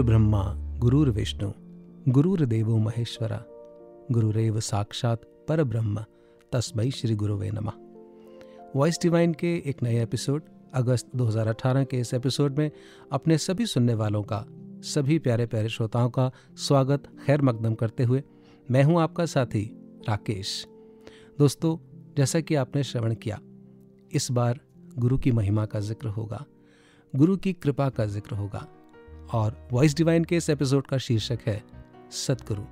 गुरुर ब्रह्मा गुरुर विष्णु गुरुर देवो महेश्वरा, गुरुरेव साक्षात पर ब्रह्म तस्मय श्री गुरुवे नमः। वॉइस डिवाइन के एक नए एपिसोड अगस्त 2018 के इस एपिसोड में अपने सभी सुनने वालों का, सभी प्यारे प्यारे श्रोताओं का स्वागत, खैर मकदम करते हुए मैं हूँ आपका साथी राकेश। दोस्तों, जैसा कि आपने श्रवण किया, इस बार गुरु की महिमा का ज़िक्र होगा, गुरु की कृपा का ज़िक्र होगा। और वॉइस डिवाइन के इस एपिसोड का शीर्षक है सतगुरु।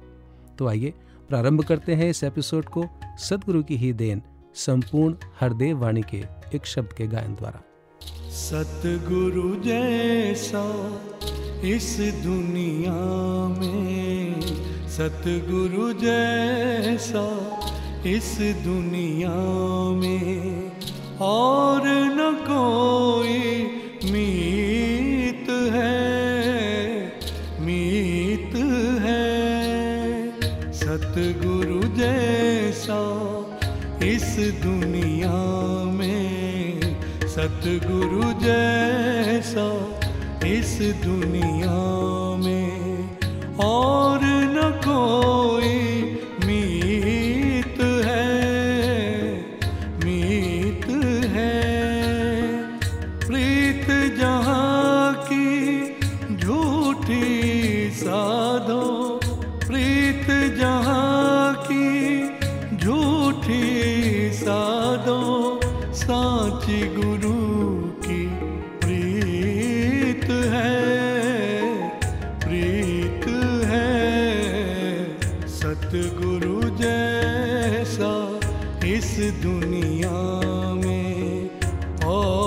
तो आइए प्रारंभ करते हैं इस एपिसोड को सतगुरु की ही देन, संपूर्ण हरदेव वाणी के एक शब्द के गायन द्वारा। सतगुरु जैसा इस दुनिया में, सतगुरु जैसा इस दुनिया में, और न कोई मीत है। जैसा इस दुनिया में सतगुरु जैसा इस दुनिया में और न कोई और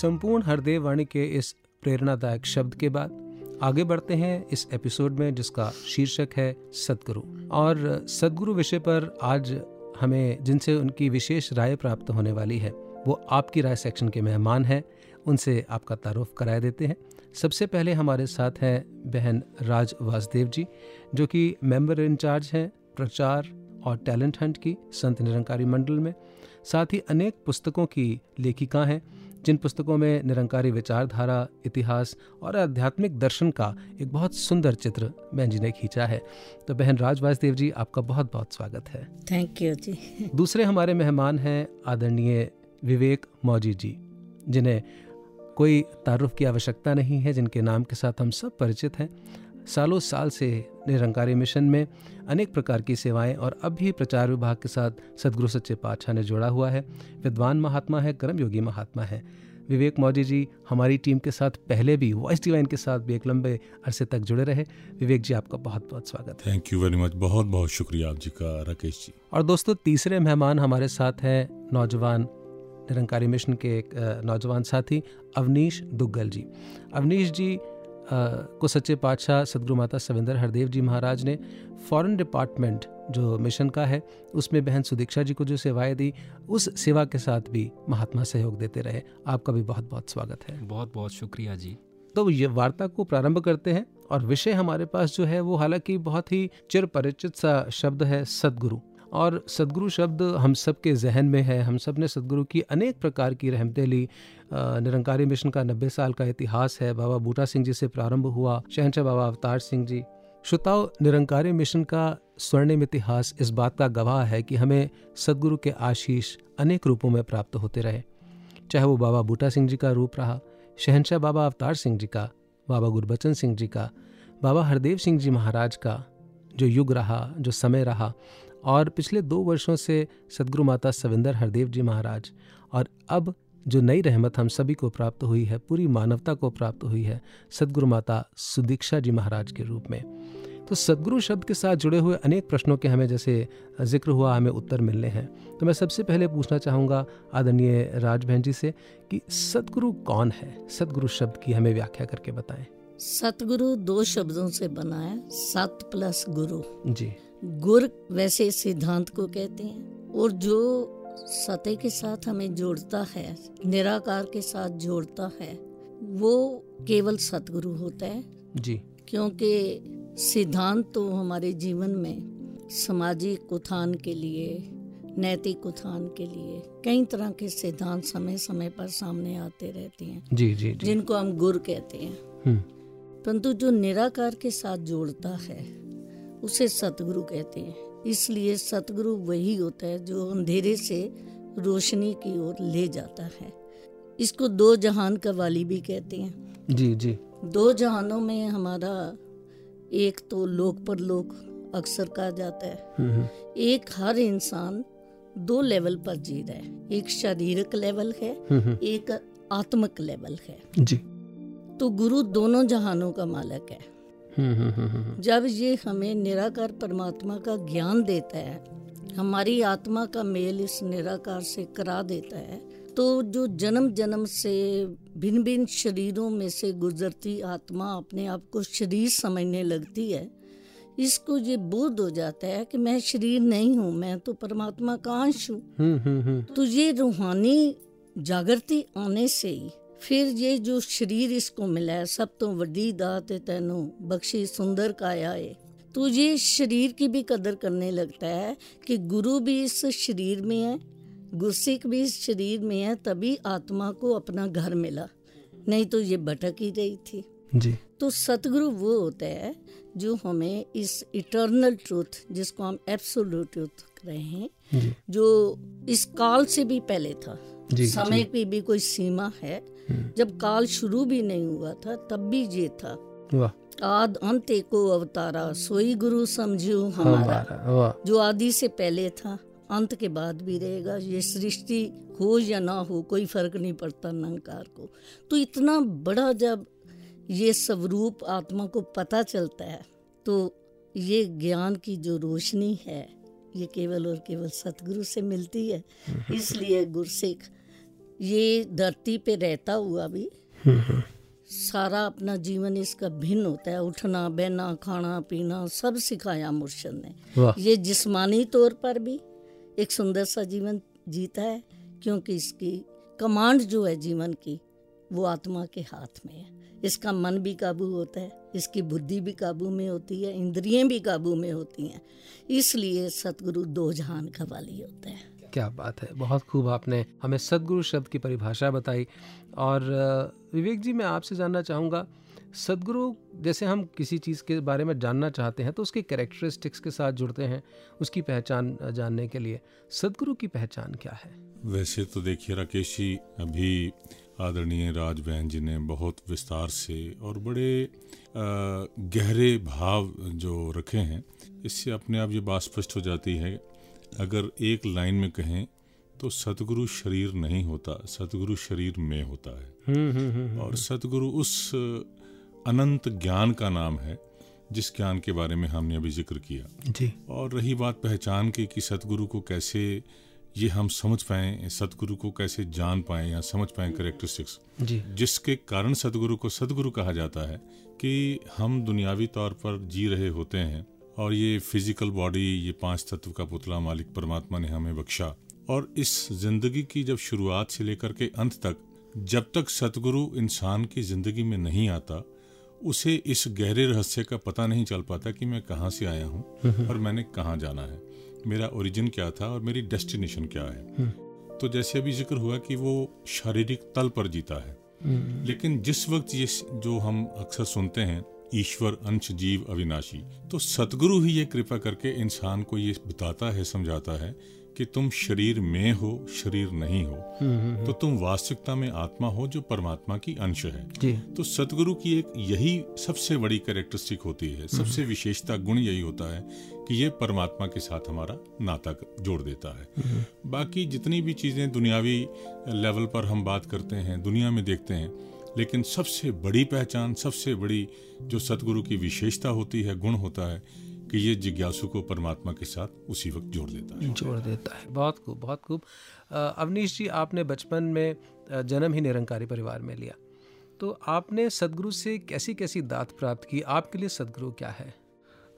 संपूर्ण हरदेव वाणी के इस प्रेरणादायक शब्द के बाद आगे बढ़ते हैं इस एपिसोड में, जिसका शीर्षक है सदगुरु। और सदगुरु विषय पर आज हमें, जिनसे उनकी विशेष राय प्राप्त होने वाली है, वो आपकी राय सेक्शन के मेहमान हैं, उनसे आपका तारुफ कराया देते हैं। सबसे पहले हमारे साथ हैं बहन राज वासदेव जी, जो कि मेंबर इंचार्ज हैं प्रचार और टैलेंट हंट की, संत निरंकारी मंडल में। साथ ही अनेक पुस्तकों की लेखिका हैं जिन पुस्तकों में निरंकारी विचारधारा इतिहास और आध्यात्मिक दर्शन का एक बहुत सुंदर चित्र बहन जी ने खींचा है। तो बहन राज वासदेव जी आपका बहुत बहुत स्वागत है। थैंक यू जी। दूसरे हमारे मेहमान हैं आदरणीय विवेक मौजी जी जिन्हें कोई तारुफ की आवश्यकता नहीं है जिनके नाम के साथ हम सब परिचित हैं। सालों साल से निरंकारी मिशन में अनेक प्रकार की सेवाएँ और अब भी प्रचार विभाग के साथ सदगुरु सच्चे पातशाह ने जोड़ा हुआ है। विद्वान महात्मा है कर्मयोगी महात्मा है। विवेक मौर्य जी हमारी टीम के साथ पहले भी वॉइस डिवाइन के साथ भी एक लंबे अरसे तक जुड़े रहे। विवेक जी आपका बहुत बहुत स्वागत। है थैंक यू वेरी मच बहुत बहुत शुक्रिया आप जी का राकेश जी। और दोस्तों तीसरे मेहमान हमारे साथ हैं नौजवान निरंकारी मिशन के एक नौजवान साथी अवनीश दुग्गल जी। अवनीश जी को सच्चे पातशाह सदगुरु माता सविंदर हरदेव जी महाराज ने फॉरेन डिपार्टमेंट जो मिशन का है उसमें बहन सुदीक्षा जी को जो सेवाएँ दी उस सेवा के साथ भी महात्मा सहयोग देते रहे। आपका भी बहुत बहुत स्वागत है। बहुत बहुत शुक्रिया जी। तो ये वार्ता को प्रारंभ करते हैं और विषय हमारे पास जो है वो हालाँकि बहुत ही चिर परिचित सा शब्द है सदगुरु। और सदगुरु शब्द हम सब के जहन में है। हम सबने सदगुरु की अनेक प्रकार की रहमतें ली। निरंकारी मिशन का नब्बे साल का इतिहास है। बाबा बूटा सिंह जी से प्रारंभ हुआ। शहनशाह बाबा अवतार सिंह जी। श्रोताओ, निरंकारी मिशन का स्वर्णिम इतिहास इस बात का गवाह है कि हमें सदगुरु के आशीष अनेक रूपों में प्राप्त होते रहे। चाहे वो बाबा बूटा सिंह जी का रूप रहा, शहनशाह बाबा अवतार सिंह जी का, बाबा गुरबचन सिंह जी का, बाबा हरदेव सिंह जी महाराज का, जो युग रहा, जो समय रहा और पिछले दो वर्षों से सदगुरु माता सविंदर हरदेव जी महाराज और अब जो नई रहमत हम सभी को प्राप्त हुई है पूरी मानवता को प्राप्त हुई है सदगुरु माता सुदीक्षा जी महाराज के रूप में। तो सदगुरु शब्द के साथ जुड़े हुए अनेक प्रश्नों के हमें जैसे ज़िक्र हुआ हमें उत्तर मिलने हैं। तो मैं सबसे पहले पूछना चाहूँगा आदरणीय राज बहन जी से कि सदगुरु कौन है? सदगुरु शब्द की हमें व्याख्या करके बताएँ। सतगुरु दो शब्दों से बना है सत प्लस गुरु। जी। गुर वैसे सिद्धांत को कहते हैं और जो सतह के साथ हमें जोड़ता है निराकार के साथ जोड़ता है वो केवल सतगुरु होता है जी क्योंकि सिद्धांत तो हमारे जीवन में सामाजिक उत्थान के लिए नैतिक उत्थान के लिए कई तरह के सिद्धांत समय समय पर सामने आते रहते हैं जी जी, जी। जिनको हम गुर कहते हैं हम्म। परंतु जो निराकार के साथ जोड़ता है उसे सतगुरु कहते हैं। इसलिए सतगुरु वही होता है जो अंधेरे से रोशनी की ओर ले जाता है। इसको दो जहान का वाली भी कहते हैं। जी जी। दो जहानों में हमारा एक तो लोक पर लोक अक्सर कहा जाता है। हम्म, हम्म। एक हर इंसान दो लेवल पर जी रहा है। एक शारीरिक लेवल है हम्म, एक आत्मिक लेवल है। जी। तो गुरु दोनों जहानों का मालक है। जब ये हमें निराकार परमात्मा का ज्ञान देता है हमारी आत्मा का मेल इस निराकार से करा देता है तो जो जन्म जन्म से भिन्न भिन्न शरीरों में से गुजरती आत्मा अपने आप को शरीर समझने लगती है इसको ये बोध हो जाता है कि मैं शरीर नहीं हूँ मैं तो परमात्मा का अंश हूँ हम्म, हम्म, हम्म। तो ये रूहानी जागृति आने से ही फिर ये जो शरीर इसको मिला है सब तो वड्डी दात तेनू बख्शी सुंदर काया है। तो ये शरीर की भी कदर करने लगता है कि गुरु भी इस शरीर में है गुस्सिक भी इस शरीर में है तभी आत्मा को अपना घर मिला। नहीं तो ये भटक ही रही थी। जी। तो सतगुरु वो होता है जो हमें इस इटर्नल ट्रूथ जिसको हम एब्सोल्यूट ट्रूथ रहे हैं जो इस काल से भी पहले था। समय की भी कोई सीमा है। हम्म। जब काल शुरू भी नहीं हुआ था तब भी ये था। आद अंत को अवतारा सोई गुरु समझू हमारा। जो आदि से पहले था अंत के बाद भी रहेगा। ये सृष्टि हो या ना हो कोई फ़र्क नहीं पड़ता नंकार को। तो इतना बड़ा जब ये स्वरूप आत्मा को पता चलता है तो ये ज्ञान की जो रोशनी है ये केवल और केवल सतगुरु से मिलती है। हम्म। इसलिए गुरसिख ये धरती पे रहता हुआ भी सारा अपना जीवन इसका भिन्न होता है। उठना बहना खाना पीना सब सिखाया मुर्शद ने। ये जिस्मानी तौर पर भी एक सुंदर सा जीवन जीता है क्योंकि इसकी कमांड जो है जीवन की वो आत्मा के हाथ में है। इसका मन भी काबू होता है इसकी बुद्धि भी काबू में होती है इंद्रियाँ भी काबू में होती हैं। इसलिए सतगुरु दो जहान का वाली होता है। क्या बात है। बहुत खूब आपने हमें सदगुरु शब्द की परिभाषा बताई। और विवेक जी, मैं आपसे जानना चाहूँगा, सदगुरु जैसे हम किसी चीज़ के बारे में जानना चाहते हैं तो उसके कैरेक्टरिस्टिक्स के साथ जुड़ते हैं, उसकी पहचान जानने के लिए। सदगुरु की पहचान क्या है? वैसे तो देखिए राकेश जी, अभी आदरणीय राज बहन जी ने बहुत विस्तार से और बड़े गहरे भाव जो रखे हैं, इससे अपने आप ये बात स्पष्ट हो जाती है अगर एक लाइन में कहें तो सतगुरु शरीर नहीं होता सतगुरु शरीर में होता है। हम्म, हम्म, हम्म, और सतगुरु उस अनंत ज्ञान का नाम है जिस ज्ञान के बारे में हमने अभी ज़िक्र किया। जी। और रही बात पहचान की कि सतगुरु को कैसे ये हम समझ पाए सतगुरु को कैसे जान पाए या समझ पाए करेक्टरिस्टिक्स जिसके कारण सतगुरु को सतगुरु कहा जाता है कि हम दुनियावी तौर पर जी रहे होते हैं और ये फ़िज़िकल बॉडी ये पाँच तत्व का पुतला मालिक परमात्मा ने हमें बख्शा। और इस ज़िंदगी की जब शुरुआत से लेकर के अंत तक जब तक सतगुरु इंसान की ज़िंदगी में नहीं आता उसे इस गहरे रहस्य का पता नहीं चल पाता कि मैं कहाँ से आया हूँ और मैंने कहाँ जाना है। मेरा ओरिजिन क्या था और मेरी डेस्टिनेशन क्या है। तो जैसे अभी ज़िक्र हुआ कि वो शारीरिक तल पर जीता है। लेकिन जिस वक्त ये जो हम अक्सर सुनते हैं ईश्वर अंश जीव अविनाशी। तो सतगुरु ही ये कृपा करके इंसान को ये बताता है समझाता है कि तुम शरीर में हो शरीर नहीं हो। हम्म, हम्म, हम्म। तो तुम वास्तविकता में आत्मा हो जो परमात्मा की अंश है। तो सतगुरु की एक यही सबसे बड़ी कैरेक्टरिस्टिक होती है सबसे विशेषता गुण यही होता है कि ये परमात्मा के साथ हमारा नाता जोड़ देता है। बाकी जितनी भी चीज़ें दुनियावी लेवल पर हम बात करते हैं दुनिया में देखते हैं लेकिन सबसे बड़ी पहचान सबसे बड़ी जो सतगुरु की विशेषता होती है गुण होता है कि ये जिज्ञासु को परमात्मा के साथ उसी वक्त जोड़ देता है। जोड़ देता है। बहुत खूब बहुत खूब। अवनीश जी आपने बचपन में जन्म ही निरंकारी परिवार में लिया। तो आपने सदगुरु से कैसी कैसी दात प्राप्त की? आपके लिए सदगुरु क्या है?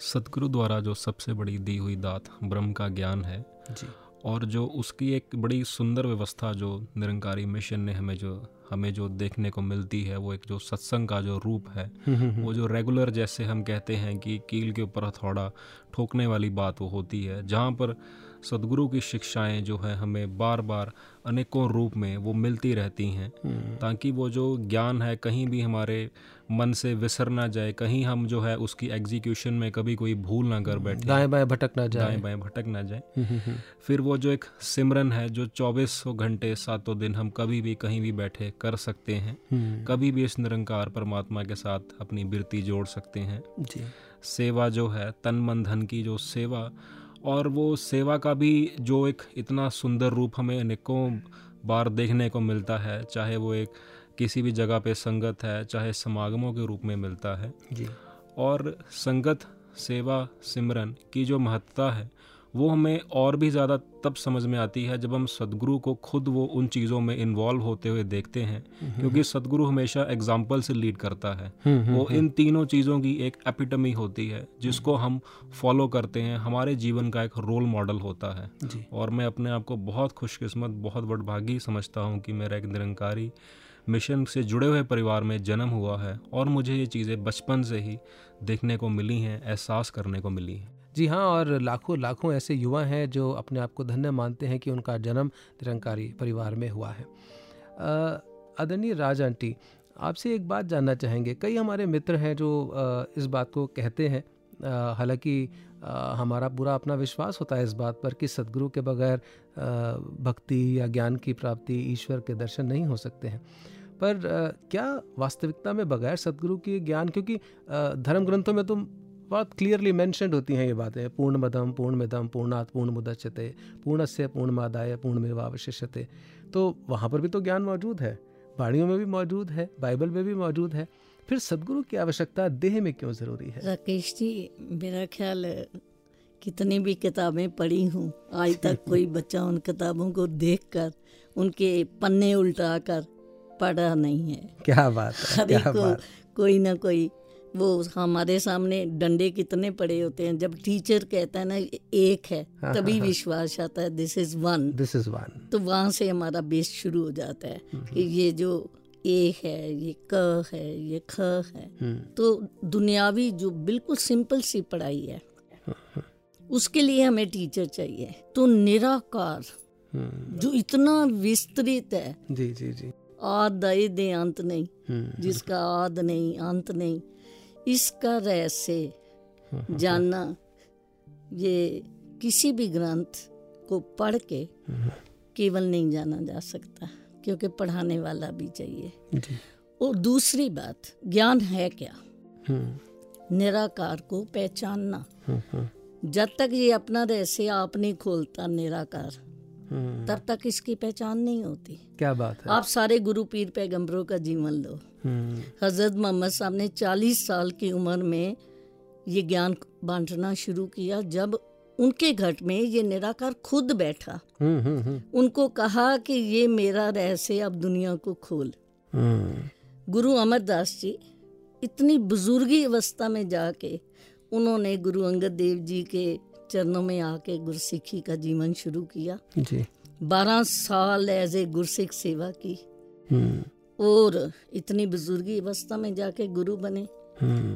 सदगुरु द्वारा जो सबसे बड़ी दी हुई दात ब्रह्म का ज्ञान है जी। और जो उसकी एक बड़ी सुंदर व्यवस्था जो निरंकारी मिशन ने हमें जो हमें जो देखने को मिलती है वो एक जो सत्संग का जो रूप है हम्म, हम्म, हम्म। वो जो रेगुलर जैसे हम कहते हैं कि कील के ऊपर थोड़ा ठोकने वाली बात वो होती है जहाँ पर सदगुरु की शिक्षाएँ जो है हमें बार बार अनेकों रूप में वो मिलती रहती हैं ताकि वो जो ज्ञान है कहीं भी हमारे मन से विसर ना जाए कहीं हम जो है उसकी एग्जीक्यूशन में कभी कोई भूल ना कर बैठे। दाएँ बाएँ भटक ना जाए। दाएँ बाएँ भटक ना जाए। फिर वो जो एक सिमरन है जो चौबीस घंटे सातों दिन हम कभी भी कहीं भी बैठे कर सकते हैं। कभी भी इस निरंकार परमात्मा के साथ अपनी बिरती जोड़ सकते हैं। जी। सेवा जो है तन मन धन की जो सेवा और वो सेवा का भी जो एक इतना सुंदर रूप हमें अनेकों बार देखने को मिलता है चाहे वो एक किसी भी जगह पे संगत है चाहे समागमों के रूप में मिलता है। जी। और संगत सेवा सिमरन की जो महत्ता है वो हमें और भी ज़्यादा तब समझ में आती है जब हम सदगुरु को खुद वो उन चीज़ों में इन्वॉल्व होते हुए देखते हैं क्योंकि सदगुरु हमेशा एग्ज़ाम्पल से लीड करता है। वो इन तीनों चीज़ों की एक एपिटमी होती है जिसको हम फॉलो करते हैं हमारे जीवन का एक रोल मॉडल होता है। और मैं अपने आप को बहुत खुशकिस्मत बहुत बड़भागी समझता हूँ कि मेरा एक निरंकारी मिशन से जुड़े हुए परिवार में जन्म हुआ है और मुझे ये चीज़ें बचपन से ही देखने को मिली हैं, एहसास करने को मिली हैं। जी हाँ और लाखों लाखों ऐसे युवा हैं जो अपने आप को धन्य मानते हैं कि उनका जन्म निरंकारी परिवार में हुआ है। आदरणीय राज आंटी, आपसे एक बात जानना चाहेंगे। कई हमारे मित्र हैं जो इस बात को कहते हैं। हालाँकि हमारा पूरा अपना विश्वास होता है इस बात पर कि सदगुरु के बगैर भक्ति या ज्ञान की प्राप्ति ईश्वर के दर्शन नहीं हो सकते हैं। पर क्या वास्तविकता में बगैर सदगुरु के ज्ञान, क्योंकि धर्म ग्रंथों में तो बहुत क्लियरली मैंशनड होती हैं ये बातें पूर्ण मदम पूर्ण मिदम पूर्णात पूर्ण मुदच्यते पूर्ण से पूर्ण मादाय पूर्ण मेवावशिष्यते तो वहाँ पर भी तो ज्ञान मौजूद है, वाणियों में भी मौजूद है, बाइबल में भी मौजूद है। फिर सदगुरु की आवश्यकता देह में क्यों ज़रूरी है? राकेश जी मेरा ख्याल कितनी भी किताबें पढ़ी हूँ आज तक कोई बच्चा उन किताबों को देखकर उनके पन्ने उल्टा कर पढ़ा नहीं है। क्या बात है क्या बात कोई ना कोई वो हमारे सामने डंडे कितने पड़े होते हैं जब टीचर कहता है ना एक है हाँ, तभी हाँ, हाँ। विश्वास आता है this is one this is one तो वहाँ से हमारा बेस शुरू हो जाता है कि ये जो ए है ये क है ये ख है। तो दुनियावी जो बिल्कुल सिंपल सी पढ़ाई है उसके लिए हमें टीचर चाहिए। तो निराकार जो इतना विस्तृत है। जी जी जी। आद दे अंत नहीं। जिसका आद नहीं अंत नहीं। इसका रहस्य जानना ये किसी भी ग्रंथ को पढ़ के केवल नहीं जाना जा सकता। क्योंकि पढ़ाने वाला भी चाहिए। और दूसरी बात ज्ञान है क्या? निराकार को पहचानना। जब तक ये अपना रहस्य आप नहीं खोलता निराकार तब तक इसकी पहचान नहीं होती। क्या बात है। आप सारे गुरु पीर पैगंबरों का जीवन लो। हज़रत मोहम्मद साहब ने 40 साल की उम्र में ये ज्ञान बांटना शुरू किया जब उनके घट में ये निराकार खुद बैठा। उनको कहा कि ये मेरा रहस्य अब दुनिया को खोल। गुरु अमरदास जी इतनी बुजुर्गी अवस्था में जाके उन्होंने गुरु अंगद देव जी के चरणों में आके गुरसिखी का जीवन शुरू किया। जी। बारह साल एज ए गुरसिख सेवा की। और इतनी बुजुर्गी अवस्था में जाके गुरु बने।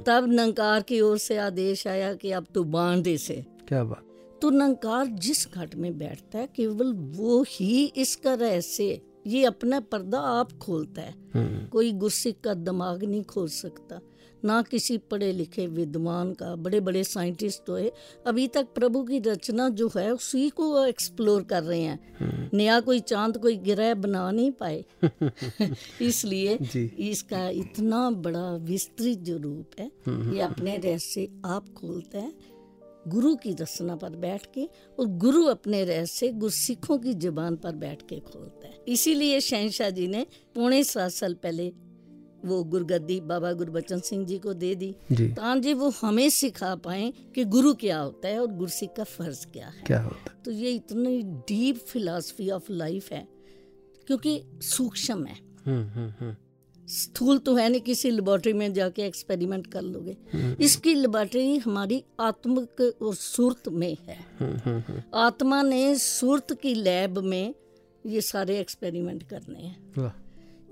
तब नंकार की ओर से आदेश आया कि अब तू बाँध इसे। क्या बात। तो नंकार जिस घट में बैठता है केवल वो ही इसका रहस्य ये अपना पर्दा आप खोलता है। कोई गुस्सिक का दिमाग नहीं खोल सकता। ना किसी पढ़े लिखे विद्वान का बड़े बड़े साइंटिस्ट हुए अभी तक प्रभु की रचना जो है उसी को एक्सप्लोर कर रहे हैं। नया कोई चाँद कोई ग्रह बना नहीं पाए। इसलिए इसका इतना बड़ा विस्तृत जो रूप है ये अपने रहस्य आप खोलते हैं। गुरु की रचना पर बैठ के और गुरु अपने रहस्य गुरसिखों की ज़ुबान पर बैठ के खोलता है। इसीलिए शहनशाह जी ने पौने सात साल पहले वो गुरगद्दी बाबा गुरबचन सिंह जी को दे दी। ताकि वो हमें सिखा पाए कि गुरु क्या होता है और गुरसिख का फ़र्ज़ क्या है। क्या होता है? तो ये इतनी डीप फिलॉसफी ऑफ़ लाइफ है क्योंकि सूक्ष्म है। स्थूल तो है नहीं किसी लेबोरेटरी में जाके एक्सपेरिमेंट कर लोगे। इसकी लेबोरेटरी हमारी आत्मिक और सुरत में है। आत्मा ने सुरत की लैब में ये सारे एक्सपेरिमेंट करने हैं।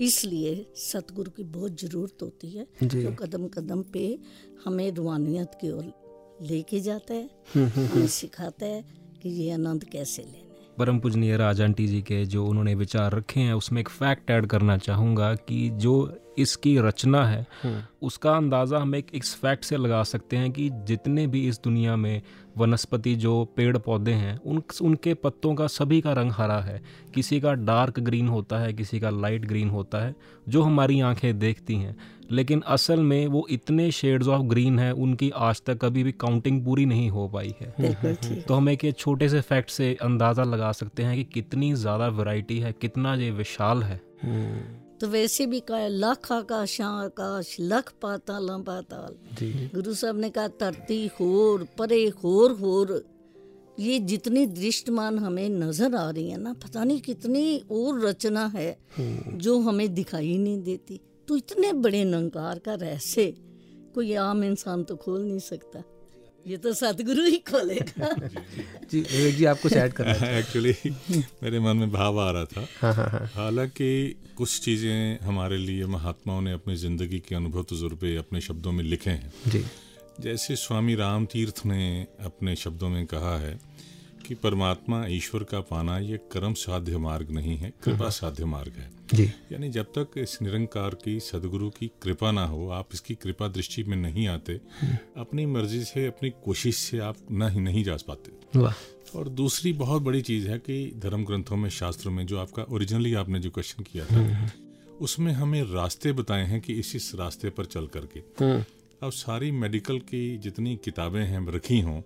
इसलिए सतगुरु की बहुत ज़रूरत होती है जो। कदम कदम पे हमें रूहानियत की ओर लेके जाता है हमें सिखाता है कि ये आनंद कैसे लेना परम पूजनीय राज आंटी जी के जो उन्होंने विचार रखे हैं उसमें एक फैक्ट ऐड करना चाहूँगा कि जो इसकी रचना है उसका अंदाज़ा हम एक इस फैक्ट से लगा सकते हैं कि जितने भी इस दुनिया में वनस्पति जो पेड़ पौधे हैं उन उनके पत्तों का सभी का रंग हरा है। किसी का डार्क ग्रीन होता है किसी का लाइट ग्रीन होता है जो हमारी आँखें देखती हैं। लेकिन असल में वो इतने शेड्स ऑफ़ ग्रीन है उनकी आज तक कभी भी काउंटिंग पूरी नहीं हो पाई है। तो हम एक छोटे से फैक्ट से अंदाज़ा लगा सकते हैं कि कितनी ज़्यादा वैरायटी है कितना ये विशाल है। तो वैसे भी कहा लख आकाश आकाश लख पाताल पाताल। गुरु साहब ने कहा धरती होर परे होर होर ये जितनी दृष्टमान हमें नज़र आ रही है ना पता नहीं कितनी और रचना है जो हमें दिखाई नहीं देती। तो इतने बड़े नंकार का रहस्य कोई आम इंसान तो खोल नहीं सकता। ये तो सतगुरु ही खोलेगा। जी विवेक जी आप कुछ ऐड कर रहे एक्चुअली मेरे मन में भाव आ रहा था। हाँ, हाँ, हाँ। हालाँकि कुछ चीज़ें हमारे लिए महात्माओं ने अपनी ज़िंदगी के अनुभव तजुर्बे अपने शब्दों में लिखे हैं। जी। जैसे स्वामी राम तीर्थ ने अपने शब्दों में कहा है कि परमात्मा ईश्वर का पाना ये कर्म साध्य मार्ग नहीं है कृपा साध्य मार्ग है। जी। यानी जब तक इस निरंकार की सदगुरु की कृपा ना हो आप इसकी कृपा दृष्टि में नहीं आते अपनी मर्ज़ी से अपनी कोशिश से आप ना ही नहीं जा पाते। और दूसरी बहुत बड़ी चीज़ है कि धर्म ग्रंथों में शास्त्रों में जो आपका ओरिजिनली आपने जो क्वेश्चन किया था उसमें हमें रास्ते बताए हैं कि इस इस रास्ते पर चल करके। अब सारी मेडिकल की जितनी किताबें हैं रखी हों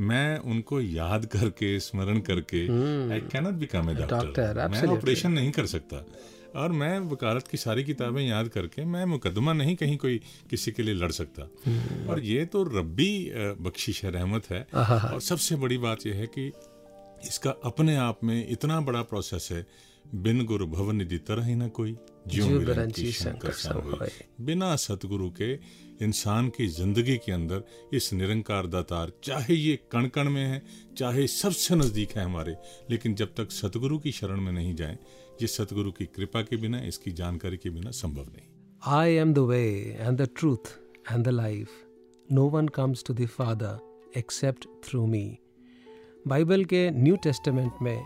मैं उनको याद करके स्मरण करके I cannot become a doctor मैं ऑपरेशन नहीं कर सकता। और मैं वकालत की सारी किताबें याद करके मैं मुकदमा नहीं कहीं कोई किसी के लिए लड़ सकता। हम्म। और ये तो रब्बी बख्शिश है रहमत है। और सबसे बड़ी बात यह है कि इसका अपने आप में इतना बड़ा प्रोसेस है बिन गुरु भवन निधि तरह ही ना कोई। ज्यो शंकर बिना सतगुरु के इंसान की ज़िंदगी के अंदर इस निरंकार दातार चाहे ये कण कण में है चाहे सबसे नज़दीक है हमारे लेकिन जब तक सतगुरु की शरण में नहीं जाए ये सतगुरु की कृपा के बिना इसकी जानकारी के बिना संभव नहीं। I am the way and the truth and the life no one comes to the Father except through me Bible के न्यू टेस्टमेंट में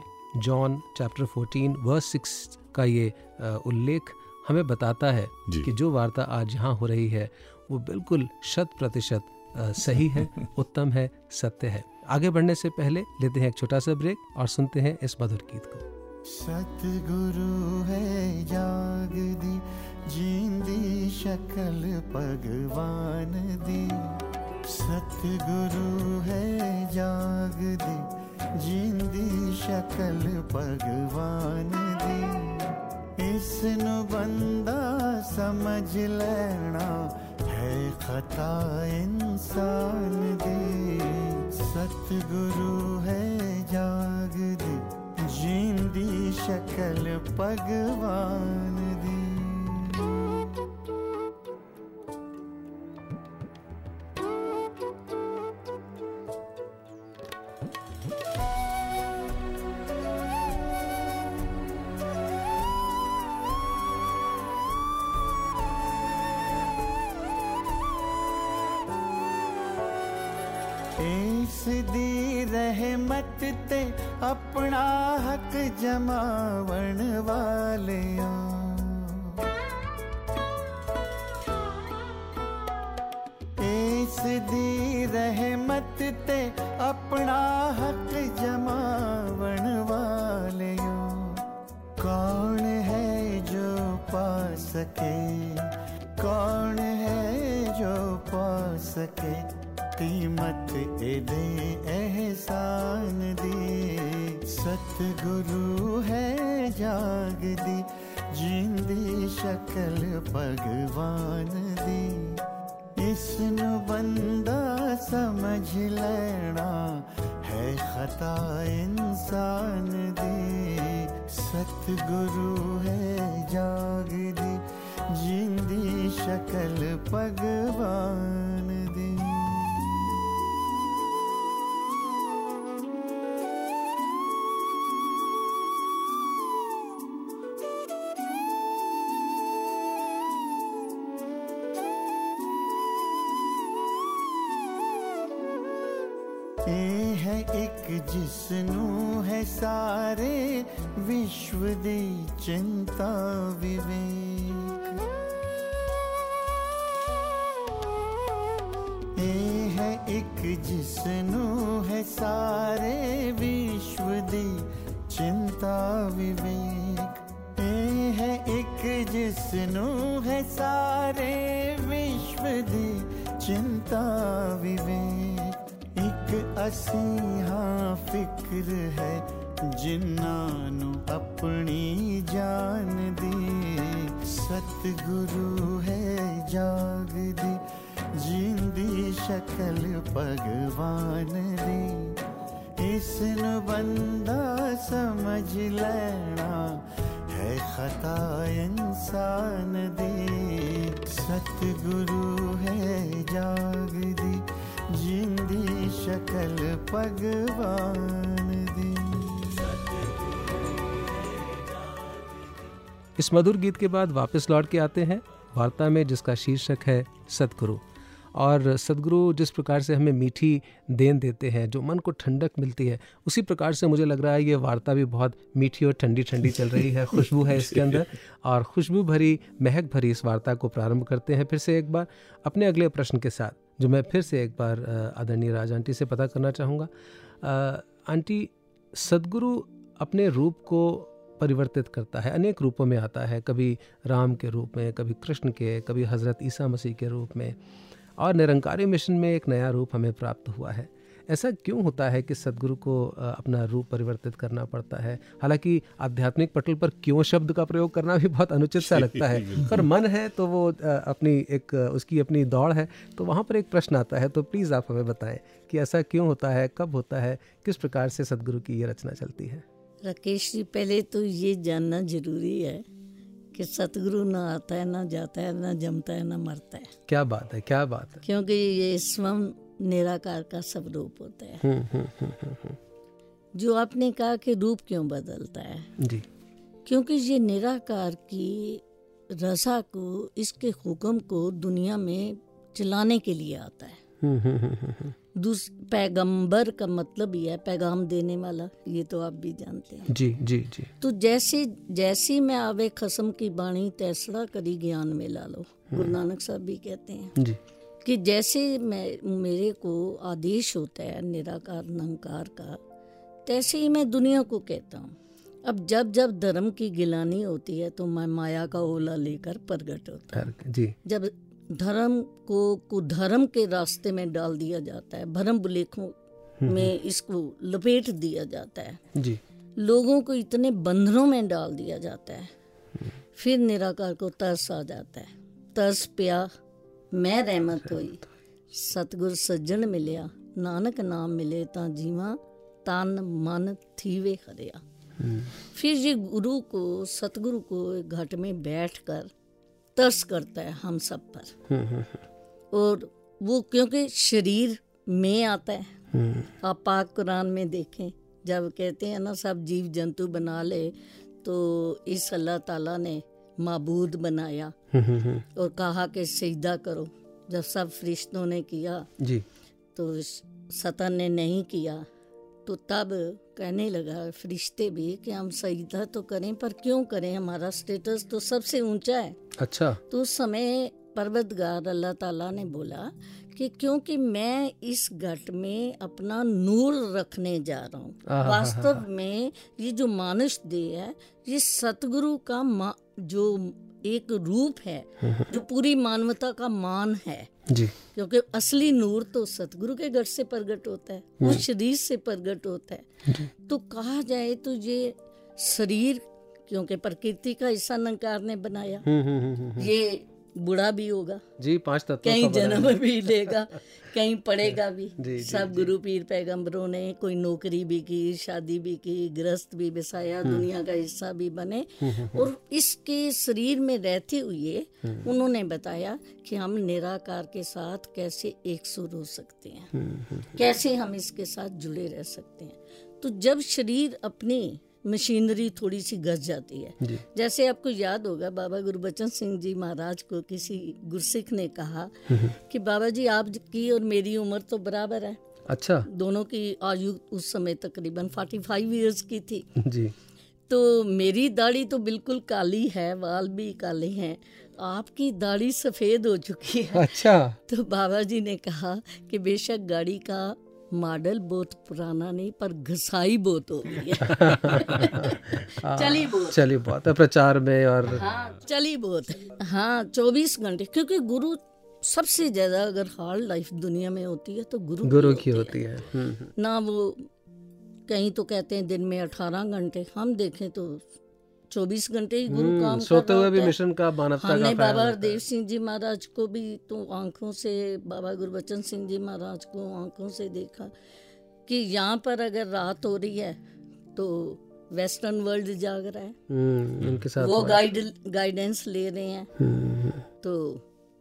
जॉन चैप्टर 14 वर्स 6 का ये उल्लेख हमें बताता है कि जो वार्ता आज यहाँ हो रही है वो बिल्कुल शत प्रतिशत सही है उत्तम है सत्य है। आगे बढ़ने से पहले लेते हैं एक छोटा सा ब्रेक और सुनते हैं इस मधुर गीत को। सतगुरु है जाग दी जींदी शक्ल भगवान दी। सतगुरु है जाग दी जींदी शकल भगवान दी। इसनु बंदा समझ लेना है खता इंसान दे। सतगुरु है जाग दे, जींदी शक्ल भगवान दी। बिंदी शकल भगवान दी इस बंदा समझ लेना है खता इंसान दे। सतगुरु है जाग दी, जिंदी शकल भगवान दे। इस मधुर गीत के बाद वापस लौट के आते हैं वार्ता में जिसका शीर्षक है सतगुरु। और सदगुरु जिस प्रकार से हमें मीठी देन देते हैं जो मन को ठंडक मिलती है उसी प्रकार से मुझे लग रहा है ये वार्ता भी बहुत मीठी और ठंडी ठंडी चल रही है। खुशबू है इसके अंदर और खुशबू भरी महक भरी इस वार्ता को प्रारंभ करते हैं फिर से एक बार अपने अगले प्रश्न के साथ जो मैं फिर से एक बार आदरणीय राज आंटी से पता करना चाहूँगा। आंटी सदगुरु अपने रूप को परिवर्तित करता है अनेक रूपों में आता है कभी राम के रूप में कभी कृष्ण के कभी हज़रत ईसा मसीह के रूप में। और निरंकारी मिशन में एक नया रूप हमें प्राप्त हुआ है। ऐसा क्यों होता है कि सदगुरु को अपना रूप परिवर्तित करना पड़ता है? हालाँकि आध्यात्मिक पटल पर क्यों शब्द का प्रयोग करना भी बहुत अनुचित सा लगता है। पर मन है तो वो अपनी एक उसकी अपनी दौड़ है। तो वहाँ पर एक प्रश्न आता है तो प्लीज़ आप हमें बताएँ कि ऐसा क्यों होता है कब होता है किस प्रकार से सदगुरु की ये रचना चलती है? राकेश जी पहले तो ये जानना ज़रूरी है कि सतगुरु ना आता है ना जाता है ना जमता है ना मरता है। क्या बात है क्या बात है। क्योंकि ये स्वयं निराकार का स्वरूप होता है। हम्म, हम्म, हम्म, जो आपने कहा कि रूप क्यों बदलता है? जी। क्योंकि ये निराकार की रसा को इसके हुक्म को दुनिया में चलाने के लिए आता है। दूस पैगंबर का मतलब ही है पैगाम देने वाला ये तो आप भी जानते हैं। जी जी जी। तो जैसे जैसी मैं आवे खसम की बाणी तैसड़ा करी ज्ञान में ला लो गुरु नानक साहब भी कहते हैं जी। कि जैसे मैं मेरे को आदेश होता है निराकार निरंकार का तैसे ही मैं दुनिया को कहता हूँ। अब जब जब धर्म की गिलानी होती है तो मैं माया का ओला लेकर प्रगट होता हूँ। जी। जब धर्म को कुधर्म के रास्ते में डाल दिया जाता है। भरम बुलेखों में इसको लपेट दिया जाता है। जी। लोगों को इतने बंधनों में डाल दिया जाता है। फिर निराकार को तरस आ जाता है। तरस पिया मैं रहमत हुई। सतगुर सज्जन मिलिया नानक नाम मिले ता जीवा तन मन थीवे हरिया। फिर ये गुरु को सतगुरु को घट में बैठकर तरस करता है हम सब पर। और वो क्योंकि शरीर में आता है। आप पाक कुरान में देखें जब कहते हैं ना सब जीव जंतु बना ले तो इस अल्लाह ताला ने मबूद बनाया और कहा कि सजदा करो। जब सब फरिश्तों ने किया जी। तो सतन ने नहीं किया तो तब कहने लगा फरिश्ते भी कि हम सजदा तो करें पर क्यों करें? हमारा स्टेटस तो सबसे ऊँचा है। अच्छा। तो उस समय पर्वतगार अल्लाह ताला ने बोला कि क्योंकि मैं इस घट में अपना नूर रखने जा रहा हूँ वास्तव में ये जो मानुष दे है ये सतगुरु का जो एक रूप है जो पूरी मानवता का मान है। जी। क्योंकि असली नूर तो सतगुरु के घर से प्रगट होता है उस शरीर से प्रगट होता है। तो कहा जाए तो ये शरीर क्योंकि प्रकृति का हिस्सा नंकार ने बनाया ये बूढ़ा भी होगा। जी पाँच तत्व कहीं जन्म भी लेगा कहीं पढ़ेगा भी। जी, सब जी, गुरु पीर पैगंबरों ने कोई नौकरी भी की शादी भी की ग्रस्त भी बसाया हम्म। दुनिया का हिस्सा भी बने। हम्म, हम्म, और इसके शरीर में रहते हुए उन्होंने बताया कि हम निराकार के साथ कैसे एक सुर हो सकते हैं। कैसे हम इसके साथ जुड़े रह सकते हैं। तो जब शरीर अपनी मशीनरी थोड़ी सी घस जाती है। जैसे आपको याद होगा बाबा गुरबचन सिंह जी महाराज को किसी गुरसिख ने कहा कि बाबा जी आप की और मेरी उम्र तो बराबर है। अच्छा। दोनों की आयु उस समय तकरीबन फोर्टी फाइव ईयर्स की थी। जी। तो मेरी दाढ़ी तो बिल्कुल काली है बाल भी काले हैं। आपकी दाढ़ी सफ़ेद हो चुकी है। अच्छा। तो बाबा जी ने कहा कि बेशक गाड़ी का मॉडल बहुत पुराना नहीं पर घसाई बहुत हो गई है हाँ, चली बहुत चली बहुत है प्रचार में और हाँ चली बहुत हाँ चौबीस घंटे क्योंकि गुरु सबसे ज़्यादा अगर हार्ड लाइफ दुनिया में होती है तो गुरु गुरु की होती है, होती है। हम्म, हम्म। ना वो कहीं तो कहते हैं दिन में अठारह घंटे हम देखें तो चौबीस घंटे ही गुरु हम्म, काम सोते हुए भी मिशन का मानवता हमने बाबा देव सिंह जी महाराज को भी तो आँखों से बाबा गुरबचन सिंह जी महाराज को आँखों से देखा कि यहाँ पर अगर रात हो रही है तो वेस्टर्न वर्ल्ड जाग रहा है। हम्म, उनके साथ वो गाइड गाइडेंस ले रहे हैं। हम्म, तो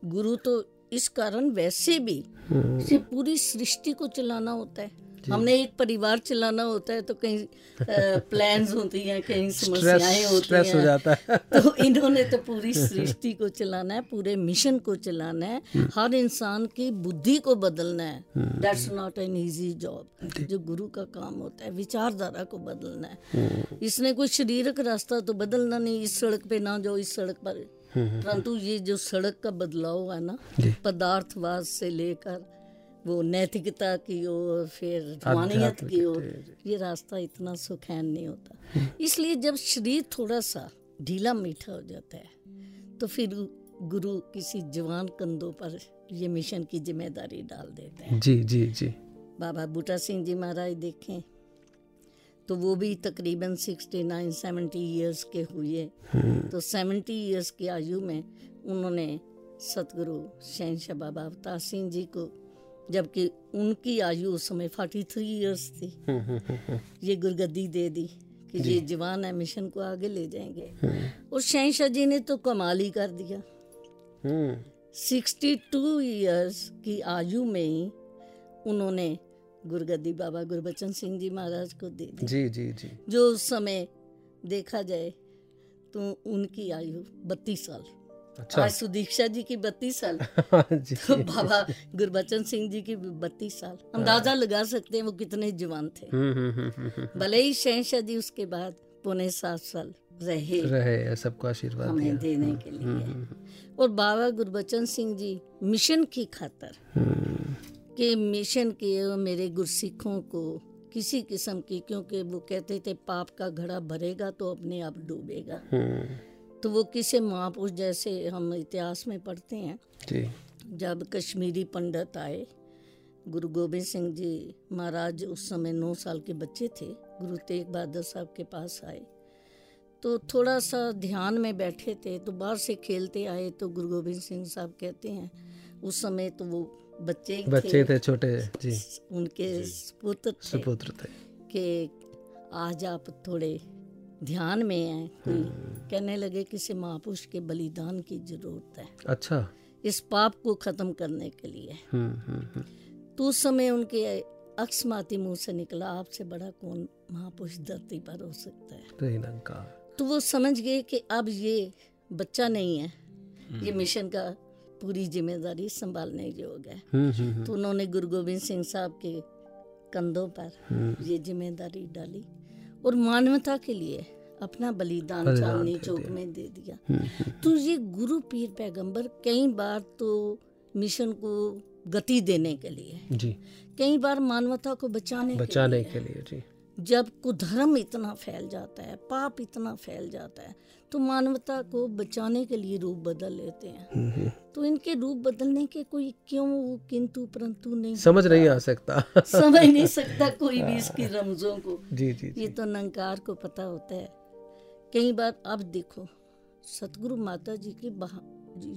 गुरु तो इस कारण वैसे भी पूरी सृष्टि को चलाना होता है। हमने एक परिवार चलाना होता है तो कहीं प्लान्स होती हैं कहीं समस्याएँ होती हैं हो। जाता है। तो इन्होंने तो पूरी सृष्टि को चलाना है पूरे मिशन को चलाना है। हम्म। हर इंसान की बुद्धि को बदलना है। That's not an easy job जो। गुरु का काम होता है विचारधारा को बदलना है। हम्म। इसने कोई शरीरक रास्ता तो बदलना नहीं इस सड़क पे ना जाओ इस सड़क पर। हम्म, परंतु ये जो सड़क का बदलाव है ना पदार्थवाद से लेकर वो नैतिकता की ओर फिर मानियत की ओर ये रास्ता इतना सुखैन नहीं होता। इसलिए जब शरीर थोड़ा सा ढीला मीठा हो जाता है तो फिर गुरु किसी जवान कंधों पर ये मिशन की ज़िम्मेदारी डाल देते हैं जी जी जी बाबा बूटा सिंह जी महाराज देखें तो वो भी तकरीबन सिक्सटी नाइन सेवेंटी ईयर्स के हुए हम्म। तो सेवेंटी ईयर्स की आयु में उन्होंने सतगुरु शहनशाह बाबा अवतार सिंह जी को जबकि उनकी आयु उस समय फोर्टी थ्री ईयर्स थी ये गुरगद्दी दे दी कि ये जवान है मिशन को आगे ले जाएँगे। और शहशाह जी ने तो कमाल ही कर दिया। सिक्सटी टू ईयर्स की आयु में ही उन्होंने गुरगद्दी बाबा गुरबचन सिंह जी महाराज को दे दी। जी जी जी। जो उस समय देखा जाए तो उनकी आयु बत्तीस साल। अच्छा। आज सुदीक्षा जी की बत्तीस साल। जी। तो बाबा गुरबचन सिंह जी की बत्तीस साल। अंदाज़ा लगा सकते हैं वो कितने जवान थे। हम्म, हम्म, हम्म। भले ही शहशाह जी उसके बाद पौने सात साल रहे। रहे सबको आशीर्वाद हमें देने के लिए। और बाबा गुरबचन सिंह जी मिशन की खातर के मिशन के मेरे गुरसिखों को किसी किस्म की क्योंकि वो कहते थे पाप का घड़ा भरेगा तो अपने आप डूबेगा। तो वो किसे महापुरुष जैसे हम इतिहास में पढ़ते हैं? जी। जब कश्मीरी पंडित आए गुरु गोबिंद सिंह जी महाराज उस समय नौ साल के बच्चे थे गुरु तेग बहादुर साहब के पास आए। तो थोड़ा सा ध्यान में बैठे थे तो बाहर से खेलते आए तो गुरु गोबिंद सिंह साहब कहते हैं उस समय तो वो बच्चे बच्चे थे छोटे जी। उनके पुत्र थे सुपुत्र थे। कि आज आप थोड़े ध्यान में है कोई हम्म। कहने लगे किसी महापुरुष के बलिदान की ज़रूरत है। अच्छा। इस पाप को खत्म करने के लिए। हम्म, हम्म। तो उस समय उनके अकस्माती मुँह से निकला आपसे बड़ा कौन महापुरुष धरती पर हो सकता है? तो तो वो समझ गए कि अब ये बच्चा नहीं है। ये मिशन का पूरी ज़िम्मेदारी संभालने योग है। तो उन्होंने गुरु गोबिंद सिंह साहब के कंधों पर ये ज़िम्मेदारी डाली। और मानवता के लिए अपना बलिदान चांदनी चौक में दे दिया। तो ये गुरु पीर पैगंबर कई बार तो मिशन को गति देने के लिए जी। कई बार मानवता को बचाने बचाने के के लिए जी। लिए जब कुधर्म इतना फैल जाता है पाप इतना फैल जाता है तो मानवता को बचाने के लिए रूप बदल लेते हैं। तो इनके रूप बदलने के कोई क्यों किंतु परंतु नहीं समझ नहीं आ सकता। समझ नहीं सकता कोई भी इसकी रमजों को। जी जी ये तो नंकार को पता होता है। कई बार अब देखो सतगुरु माता जी की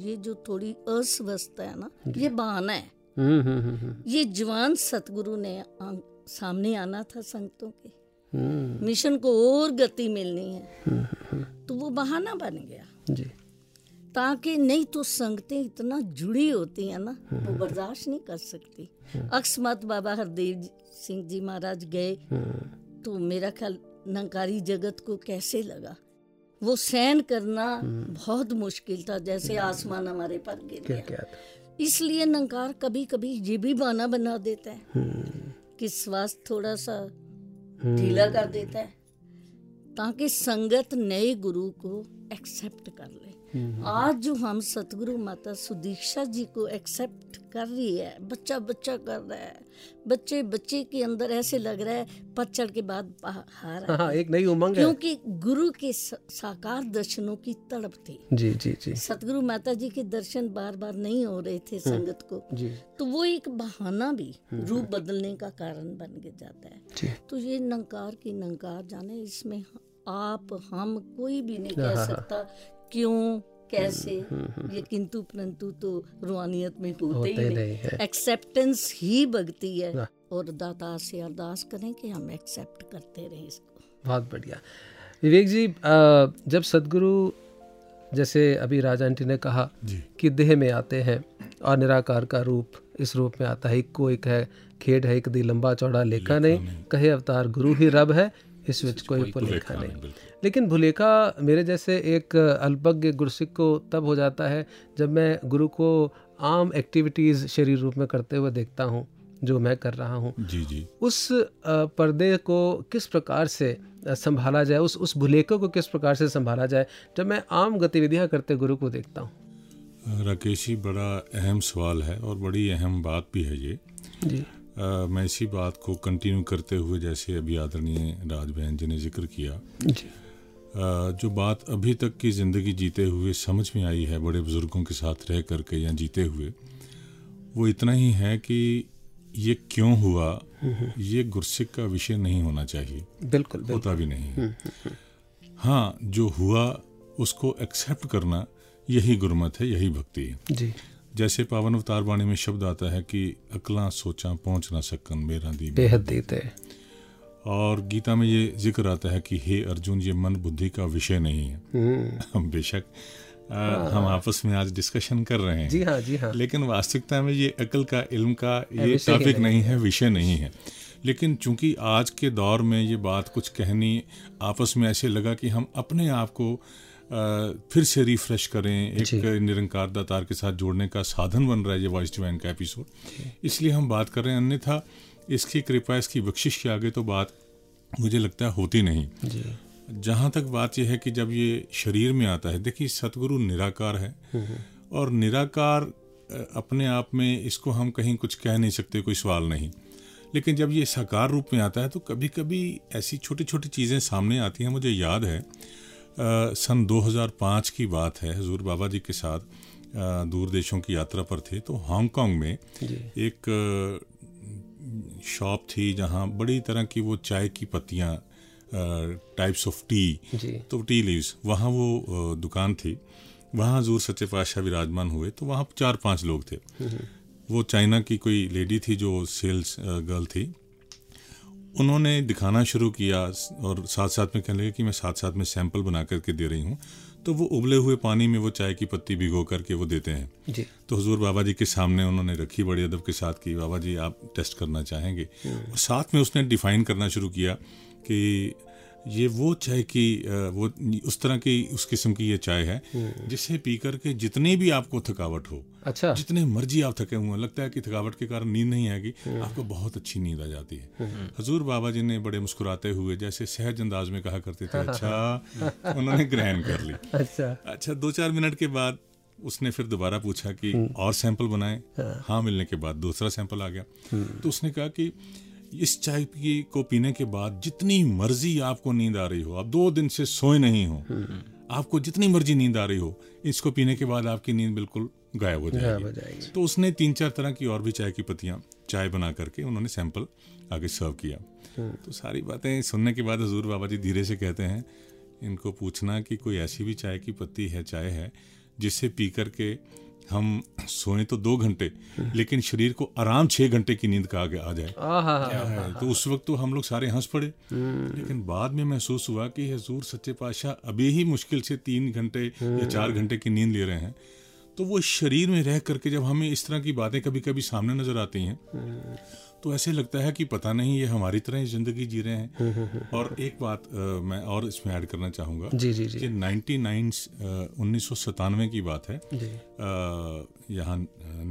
ये जो थोड़ी अस्वस्थता है ना ये बहाना है। हम्म, हम्म, हम्म, हम्म, ये जवान सतगुरु ने सामने आना था संगतों के। हम्म, मिशन को और गति मिलनी है। तो वो बहाना बन गया। जी। ताकि नहीं तो संगतें इतना जुड़ी होती है ना वो बर्दाश्त नहीं कर सकती। अकस्मात बाबा हरदेव सिंह जी महाराज गए। तो मेरा ख्याल नंकारी जगत को कैसे लगा? वो सहन करना बहुत मुश्किल था जैसे आसमान हमारे पर गिर गया। इसलिए नंकार कभी कभी ये भी बहाना बना देता है कि स्वास्थ्य थोड़ा सा ढीला कर देता है ताकि संगत नए गुरु को एक्सेप्ट कर ले। आज जो हम सतगुरु माता सुदीक्षा जी को एक्सेप्ट कर रही है बच्चा बच्चा कर रहा है बच्चे बच्चे के अंदर ऐसे लग रहा है पतझड़ के बाद हार हाँ। हाँ एक नई उमंग क्योंकि गुरु के साकार दर्शनों की तड़प थी। जी जी जी। सतगुरु माता जी के दर्शन बार बार नहीं हो रहे थे संगत को जी। तो वो एक बहाना भी रूप बदलने का कारण बन के जाता है। तो ये नंकार की नंकार जाने इसमें आप हम कोई भी नहीं कह सकता क्यों? कैसे? ये किंतु परंतु तो रूहानियत में होते होते ही नहीं एक्सेप्टेंस ही। भक्ति है और दाता से अरदास करें कि हम एक्सेप्ट करते रहें इसको। बहुत बढ़िया। विवेक जी जब सदगुरु जैसे अभी राजा आंटी ने कहा जी। कि देह में आते हैं और निराकार का रूप इस रूप में आता है एक को एक है खेड है एक दी लंबा चौड़ा लेखा नहीं। कहे अवतार गुरु ही रब है इस विच कोई भुलेखा नहीं। लेकिन भुलेखा मेरे जैसे एक अल्पज्ञ गुरसिख को तब हो जाता है जब मैं गुरु को आम एक्टिविटीज़ शरीर रूप में करते हुए देखता हूँ जो मैं कर रहा हूँ। जी जी। उस पर्दे को किस प्रकार से संभाला जाए उस उस भुलेखे को किस प्रकार से संभाला जाए जब मैं आम गतिविधियाँ करते गुरु को देखता हूँ। राकेश जी बड़ा अहम सवाल है और बड़ी अहम बात भी है ये। जी। अ, मैं इसी बात को कंटिन्यू करते हुए जैसे अभी आदरणीय राज बहन जी ने ज़िक्र किया। जी। जो बात अभी तक की ज़िंदगी जीते हुए समझ में आई है बड़े बुज़ुर्गों के साथ रह करके या जीते हुए वो इतना ही है कि ये क्यों हुआ ये गुरसिक का विषय नहीं होना चाहिए। बिल्कुल बिल्कुल। होता भी नहीं है। हाँ जो हुआ उसको एक्सेप्ट करना यही गुरमत है यही भक्ति है। जी। जैसे पावन अवतार वाणी में शब्द आता है कि अकला सोचा पहुँच ना सकन मेरा दी बेहद देते और गीता में ये ज़िक्र आता है कि हे अर्जुन ये मन बुद्धि का विषय नहीं है। हम्म। बेशक। आ, हम आपस में आज डिस्कशन कर रहे हैं। जी हाँ जी हाँ। लेकिन वास्तविकता में ये अकल का इल्म का ये टॉपिक नहीं है। विषय नहीं है। लेकिन चूँकि आज के दौर में ये बात कुछ कहनी आपस में ऐसे लगा कि हम अपने आप को फिर से रिफ्रेश करें एक। निरंकार दातार के साथ जोड़ने का साधन बन रहा है ये वॉइस डिवाइन का एपिसोड इसलिए हम बात कर रहे हैं अन्यथा इसकी कृपा इसकी बख्शिश के आगे तो बात मुझे लगता है होती नहीं। जहाँ तक बात यह है कि जब ये शरीर में आता है देखिए सतगुरु निराकार है। और निराकार अपने आप में इसको हम कहीं कुछ कह नहीं सकते कोई सवाल नहीं। लेकिन जब ये साकार रूप में आता है तो कभी कभी ऐसी छोटी छोटी चीज़ें सामने आती हैं मुझे याद है। अ, सन 2005 की बात है हजूर बाबा जी के साथ अ, दूर देशों की यात्रा पर थे तो हांगकांग में एक शॉप थी जहाँ बड़ी तरह की वो चाय की पत्तियाँ टाइप्स ऑफ़ टी तो टी लीव्स वहाँ वो दुकान थी। वहाँ हजूर सच्चे पातशाह विराजमान हुए तो वहाँ चार पाँच लोग थे। वो चाइना की कोई लेडी थी जो सेल्स गर्ल थी। उन्होंने दिखाना शुरू किया और साथ साथ में कहने लगे कि मैं साथ साथ में सैंपल बना करके दे रही हूँ। तो वो उबले हुए पानी में वो चाय की पत्ती भिगो करके वो देते हैं। जी। तो हजूर बाबा जी के सामने उन्होंने रखी बड़े अदब के साथ कि बाबा जी आप टेस्ट करना चाहेंगे? और साथ में उसने डिफाइन करना शुरू किया कि ये वो चाय की वो उस तरह की उस किस्म की ये चाय है जिसे पी करके जितनी भी आपको थकावट हो अच्छा। जितने मर्ज़ी आप थके हुए लगता है कि थकावट के कारण नींद नहीं आएगी आपको बहुत अच्छी नींद आ जाती है। हजूर बाबा जी ने बड़े मुस्कुराते हुए जैसे सहज अंदाज में कहा करते थे अच्छा उन्होंने ग्रहण कर ली। अच्छा। अच्छा दो चार मिनट के बाद उसने फिर दोबारा पूछा कि और सैंपल बनाए? हाँ। मिलने के बाद दूसरा सैंपल आ गया। तो उसने कहा कि इस चाय की को पीने के बाद जितनी मर्ज़ी आपको नींद आ रही हो आप दो दिन से सोए नहीं हो। आपको जितनी मर्ज़ी नींद आ रही हो इसको पीने के बाद आपकी नींद बिल्कुल गायब हो जाएगी। जाएगी। तो उसने तीन चार तरह की और भी चाय की पत्तियाँ चाय बना करके उन्होंने सैंपल आगे सर्व किया। तो सारी बातें सुनने के बाद हजूर बाबा जी धीरे से कहते हैं इनको पूछना कि कोई ऐसी भी चाय की पत्ती है चाय है जिसे पी करके हम सोए तो दो घंटे लेकिन शरीर को आराम छह घंटे की नींद का आगे आ जाए। तो उस वक्त तो हम लोग सारे हंस पड़े। लेकिन बाद में महसूस हुआ कि हजूर सच्चे पाशाह अभी ही मुश्किल से तीन घंटे या चार घंटे की नींद ले रहे हैं। तो वो शरीर में रह करके जब हमें इस तरह की बातें कभी कभी सामने नज़र आती हैं तो ऐसे लगता है कि पता नहीं ये हमारी तरह ही ज़िंदगी जी रहे हैं। और एक बात आ, मैं और इसमें ऐड करना चाहूँगा जी जी जी। नाइनटी नाइन्टी नाइन उन्नीस सौ सतानवे की बात है। यहाँ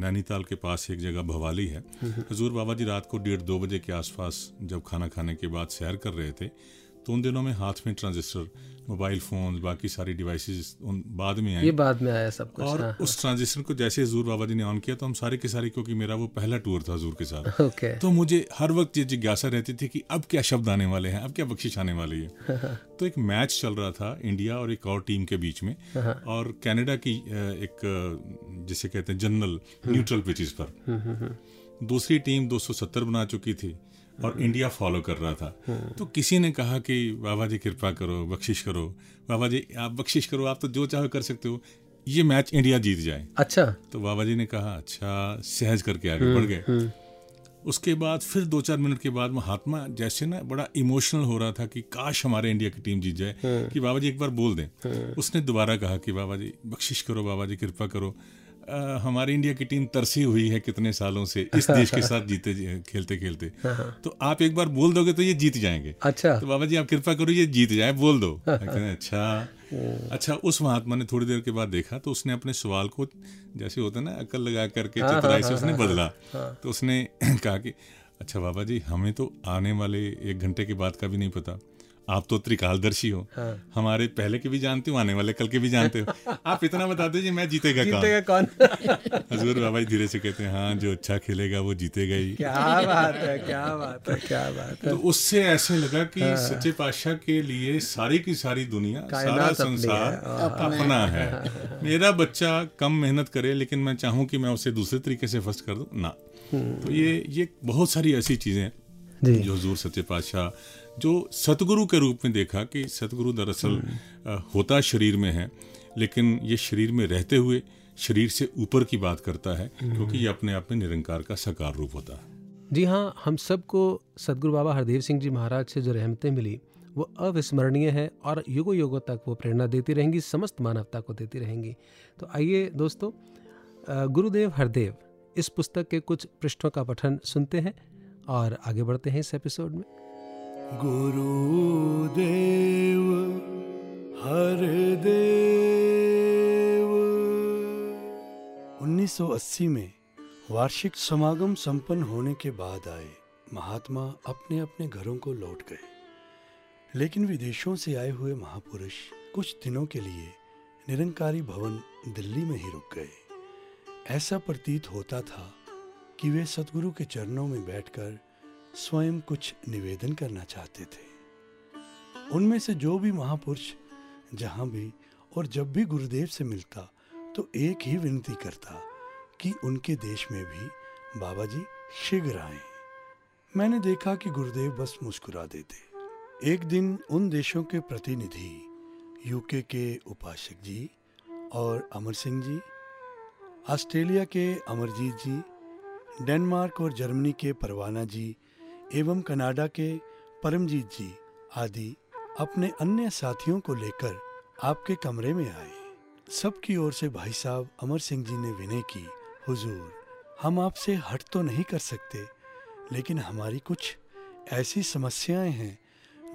नैनीताल के पास एक जगह भवाली है। हजूर बाबा जी रात को डेढ़ दो बजे के आसपास जब खाना खाने के बाद सैर कर रहे थे तो उन दिनों में हाथ में ट्रांजिस्टर मोबाइल फ़ोन बाकी सारी डिवाइसेस उन बाद में ये बाद में आया सब कुछ और हाँ उस ट्रांजिस्टर को जैसे हजूर बाबा जी ने ऑन किया तो हम सारे के सारे क्योंकि मेरा वो पहला टूर था हजूर के साथ। ओके। तो मुझे हर वक्त ये जिज्ञासा रहती थी कि अब क्या शब्द आने वाले हैं अब क्या बख्शिश आने वाली है। तो एक मैच चल रहा था इंडिया और एक और टीम के बीच में और कैनेडा की एक जिसे कहते हैं जनरल न्यूट्रल पिचेस पर। दूसरी टीम 270 बना चुकी थी। और इंडिया फॉलो कर रहा था। तो किसी ने कहा कि बाबा जी कृपा करो बख्शिश करो। बाबा जी आप बख्शिश करो आप तो जो चाहो कर सकते हो। ये मैच इंडिया जीत जाए। अच्छा। तो बाबा जी ने कहा अच्छा सहज करके आगे बढ़ गए। उसके बाद फिर दो चार मिनट के बाद महात्मा जैसे ना बड़ा इमोशनल हो रहा था कि काश हमारे इंडिया की टीम जीत जाए। कि बाबा जी एक बार बोल दें। उसने दोबारा कहा कि बाबा जी बख्शिश करो बाबा जी कृपा करो। अ, हमारी इंडिया की टीम तरसी हुई है कितने सालों से इस देश के साथ जीते खेलते खेलते। तो आप एक बार बोल दोगे तो ये जीत जाएँगे। अच्छा। तो बाबा जी आप कृपा करो ये जीत जाए बोल दो। हैं, अच्छा। अच्छा उस महात्मा ने थोड़ी देर के बाद देखा तो उसने अपने सवाल को जैसे होता है ना अकल लगा करके चतुराई से उसने बदला। तो उसने कहा कि अच्छा बाबा जी हमें तो आने वाले एक घंटे के बाद का भी नहीं पता। आप तो त्रिकालदर्शी हो। हाँ। हमारे पहले के भी जानते हो आने वाले कल के भी जानते हो। आप इतना बता दीजिए मैं जीतेगा कौन? जीतेगा कौन? हजूर बाबा जी धीरे से कहते हैं हाँ जो अच्छा खेलेगा वो जीतेगा ही। क्या बात है क्या बात है क्या बात है। तो उससे ऐसे लगा कि हाँ। सच्चे पातशाह के लिए सारी की सारी दुनिया सारा संसार अपना है। मेरा बच्चा कम मेहनत करे लेकिन मैं चाहूँ कि मैं उसे दूसरे तरीके से फ़र्स्ट कर दूँ ना। तो ये ये बहुत सारी ऐसी चीज़ें जो हजूर सच्चे पातशाह जो सतगुरु के रूप में देखा कि सतगुरु दरअसल होता शरीर में है लेकिन ये शरीर में रहते हुए शरीर से ऊपर की बात करता है क्योंकि ये अपने आप में निरंकार का साकार रूप होता है। जी हाँ हम सबको सदगुरु बाबा हरदेव सिंह जी महाराज से जो रहमतें मिली वो अविस्मरणीय है और युगों युगों तक वो प्रेरणा देती रहेंगी समस्त मानवता को देती रहेंगी। तो आइए दोस्तों गुरुदेव हरदेव इस पुस्तक के कुछ पृष्ठों का पठन सुनते हैं और आगे बढ़ते हैं इस एपिसोड में। गुरुदेव हरदेव 1980 में वार्षिक समागम संपन्न होने के बाद आए महात्मा अपने अपने घरों को लौट गए। लेकिन विदेशों से आए हुए महापुरुष कुछ दिनों के लिए निरंकारी भवन दिल्ली में ही रुक गए। ऐसा प्रतीत होता था कि वे सतगुरु के चरणों में बैठकर स्वयं कुछ निवेदन करना चाहते थे। उनमें से जो भी महापुरुष जहाँ भी और जब भी गुरुदेव से मिलता तो एक ही विनती करता कि उनके देश में भी बाबा जी शीघ्र आए। मैंने देखा कि गुरुदेव बस मुस्कुरा देते। एक दिन उन देशों के प्रतिनिधि, यूके के उपासक जी और अमर सिंह जी, ऑस्ट्रेलिया के अमरजीत जी, डेनमार्क और जर्मनी के परवाना जी एवं कनाडा के परमजीत जी आदि अपने अन्य साथियों को लेकर आपके कमरे में आए। सबकी ओर से भाई साहब अमर सिंह जी ने विनय की, हुजूर, हम आपसे हट तो नहीं कर सकते, लेकिन हमारी कुछ ऐसी समस्याएँ हैं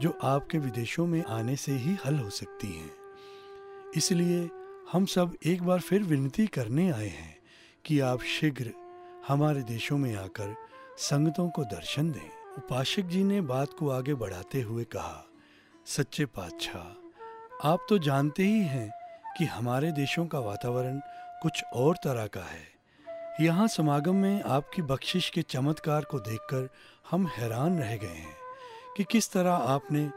जो आपके विदेशों में आने से ही हल हो सकती हैं। इसलिए हम सब एक बार फिर विनती करने आए हैं कि आप शीघ्र हमारे देशों में आकर संगतों को दर्शन दें। उपासक जी ने बात को आगे बढ़ाते हुए कहा, सच्चे पातशाह, आप तो जानते ही हैं कि हमारे देशों का वातावरण कुछ और तरह का है। यहाँ समागम में आपकी बख्शिश के चमत्कार को देखकर हम हैरान रह गए हैं कि किस तरह आपने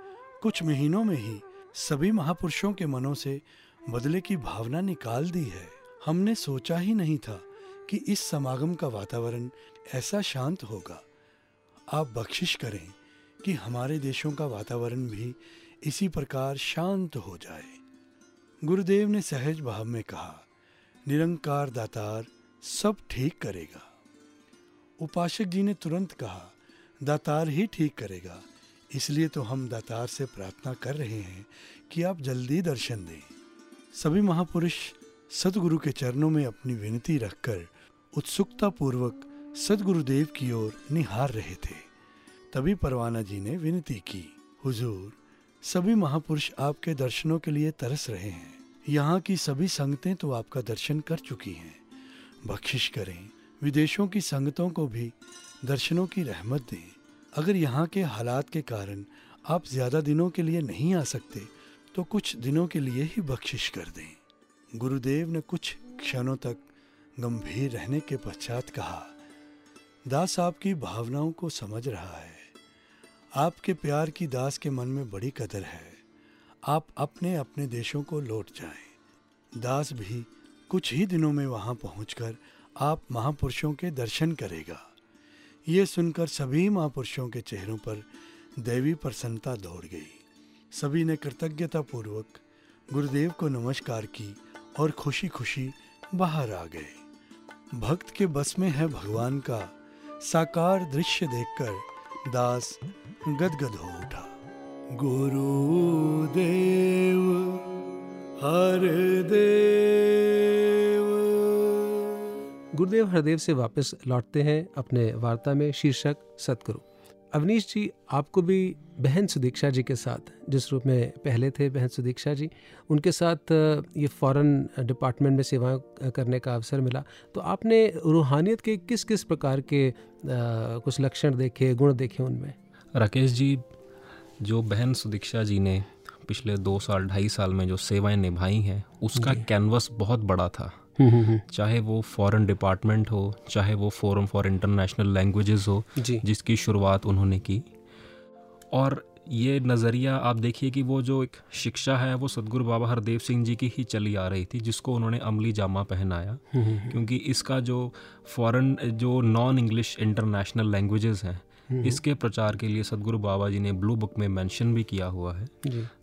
कुछ महीनों में ही सभी महापुरुषों के मनों से बदले की भावना निकाल दी है। हमने सोचा ही नहीं था कि इस समागम का वातावरण ऐसा शांत होगा। आप बख्शिश करें कि हमारे देशों का वातावरण भी इसी प्रकार शांत हो जाए। गुरुदेव ने सहज भाव में कहा, निरंकार दातार सब ठीक करेगा। उपासक जी ने तुरंत कहा, दातार ही ठीक करेगा। इसलिए तो हम दातार से प्रार्थना कर रहे हैं कि आप जल्दी दर्शन दें। सभी महापुरुष सदगुरु के चरणों में अपनी विनती रखकर उत्सुकता पूर्वक सदगुरुदेव की ओर निहार रहे थे। तभी परवाना जी ने विनती की, हुजूर, सभी महापुरुष आपके दर्शनों के लिए तरस रहे हैं। यहाँ की सभी संगतें तो आपका दर्शन कर चुकी हैं। बख्शिश करें, विदेशों की संगतों को भी दर्शनों की रहमत दें। अगर यहाँ के हालात के कारण आप ज़्यादा दिनों के लिए नहीं आ सकते तो कुछ दिनों के लिए ही बख्शिश कर दें। गुरुदेव ने कुछ क्षणों तक गंभीर रहने के पश्चात कहा दास आपकी भावनाओं को समझ रहा है। आपके प्यार की दास के मन में बड़ी कदर है। आप अपने अपने देशों को लौट जाएँ। दास भी कुछ ही दिनों में वहाँ पहुंचकर आप महापुरुषों के दर्शन करेगा। ये सुनकर सभी महापुरुषों के चेहरों पर दैवी प्रसन्नता दौड़ गई। सभी ने कृतज्ञता पूर्वक गुरुदेव को नमस्कार की और खुशी खुशी बाहर आ गए। भक्त के बस में है भगवान का साकार दृश्य देखकर दास गदगद हो उठा। गुरुदेव हरदेव गुरुदेव हरदेव से वापस लौटते हैं अपने वार्ता में शीर्षक, सतगुरु। अवनीश जी आपको भी बहन सुदीक्षा जी के साथ जिस रूप में पहले थे बहन सुदीक्षा जी उनके साथ ये फॉरेन डिपार्टमेंट में सेवाएँ करने का अवसर मिला। तो आपने रूहानियत के किस किस प्रकार के आ, कुछ लक्षण देखे गुण देखे उनमें? राकेश जी जो बहन सुदीक्षा जी ने पिछले दो साल ढाई साल में जो सेवाएँ निभाई हैं उसका कैनवस बहुत बड़ा था। चाहे वो फॉरेन डिपार्टमेंट हो चाहे वो फोरम फॉर इंटरनेशनल लैंग्वेजेस हो जिसकी शुरुआत उन्होंने की। और ये नज़रिया आप देखिए कि वो जो एक शिक्षा है वो सदगुरु बाबा हरदेव सिंह जी की ही चली आ रही थी जिसको उन्होंने अमली जामा पहनाया। क्योंकि इसका जो फॉरेन जो नॉन इंग्लिश इंटरनेशनल लैंग्वेजेस हैं। इसके प्रचार के लिए सदगुरु बाबा जी ने ब्लू बुक में मेंशन भी किया हुआ है।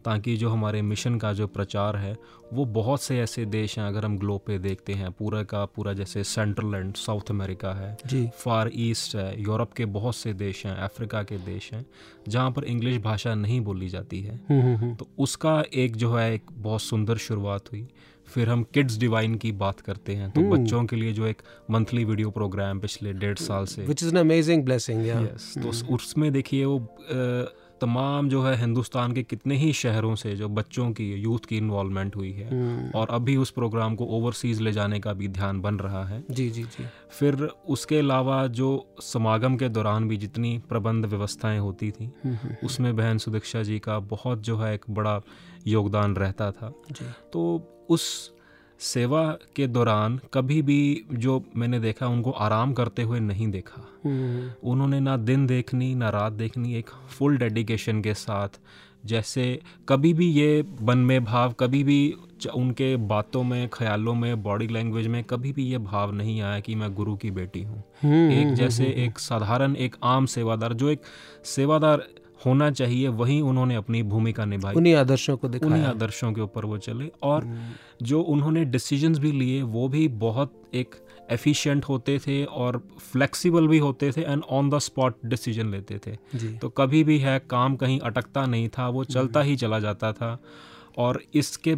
ताकि जो हमारे मिशन का जो प्रचार है वो बहुत से ऐसे देश हैं अगर हम ग्लोब पे देखते हैं पूरा का पूरा जैसे सेंट्रल एंड साउथ अमेरिका है फार ईस्ट है यूरोप के बहुत से देश हैं अफ्रीका के देश हैं जहाँ पर इंग्लिश भाषा नहीं बोली जाती है। हम्म, हम्म, तो उसका एक जो है एक बहुत सुंदर शुरुआत हुई। फिर हम किड्स डिवाइन की बात करते हैं तो hmm. बच्चों के लिए जो एक मंथली वीडियो प्रोग्राम पिछले डेढ़ साल से which is an amazing blessing yes तो hmm. उसमें देखिए वो तमाम जो है हिंदुस्तान के कितने ही शहरों से जो बच्चों की यूथ की इन्वॉल्वमेंट हुई है hmm. और अभी उस प्रोग्राम को ओवरसीज ले जाने का भी ध्यान बन रहा है जी जी जी फिर उसके अलावा जो समागम के दौरान भी जितनी प्रबंध व्यवस्थाएँ होती थी उसमें बहन सुदीक्षा जी का बहुत जो है एक बड़ा योगदान रहता था जी. तो उस सेवा के दौरान कभी भी जो मैंने देखा उनको आराम करते हुए नहीं देखा। हम्म। उन्होंने ना दिन देखनी ना रात देखनी एक फुल डेडिकेशन के साथ। जैसे कभी भी ये बन में भाव कभी भी उनके बातों में ख्यालों में बॉडी लैंग्वेज में कभी भी ये भाव नहीं आया कि मैं गुरु की बेटी हूँ। हम्म, एक हम्म, जैसे एक साधारण एक आम सेवादार जो एक सेवादार होना चाहिए वहीं उन्होंने अपनी भूमिका निभाई। उन्हीं आदर्शों को दिखाया। उन्हीं आदर्शों के ऊपर वो चले और। जो उन्होंने डिसीजंस भी लिए वो भी बहुत एक एफिशिएंट होते थे और फ्लेक्सिबल भी होते थे and on the spot decision लेते थे। तो कभी भी है काम कहीं अटकता नहीं था वो चलता ही चला जाता था। और इसके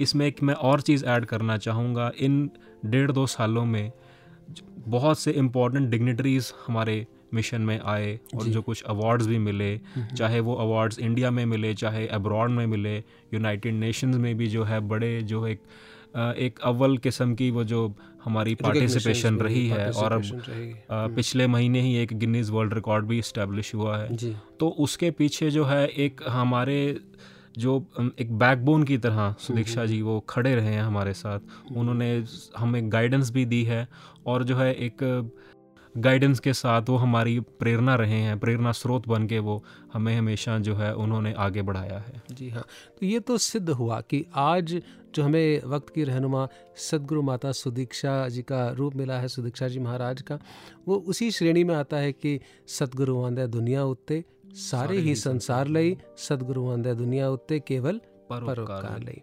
इसमें एक मैं और चीज़ ऐड करना चाहूँगा इन डेढ़ दो सालों में बहुत से इम्पोर्टेंट डिग्निटरीज हमारे मिशन में आए और जो। कुछ अवार्ड्स भी मिले हम्म। चाहे वो अवार्ड्स इंडिया में मिले चाहे अब्रॉड में मिले यूनाइटेड नेशंस में भी जो है बड़े जो एक एक अव्वल किस्म की वो जो हमारी पार्टिसिपेशन रही है और अब हम्म। पिछले महीने ही एक गिनीज वर्ल्ड रिकॉर्ड भी इस्टेब्लिश हुआ है। तो उसके पीछे जो है एक हमारे जो एक बैकबोन की तरह सुदीक्षा हम्म, जी वो खड़े रहे हैं हमारे साथ। उन्होंने हमें गाइडेंस भी दी है और जो है एक गाइडेंस के साथ वो हमारी प्रेरणा रहे हैं प्रेरणा स्रोत बन के वो हमें हमेशा जो है उन्होंने आगे बढ़ाया है। जी हाँ तो ये तो सिद्ध हुआ कि आज जो हमें वक्त की रहनुमा सदगुरु माता सुदीक्षा जी का रूप मिला है सुदीक्षा जी महाराज का वो उसी श्रेणी में आता है कि सतगुरु आंदे दुनिया उत्ते सारे ही संसार लई सदगुरु आंदे दुनिया उत्ते केवल परोपकार लई।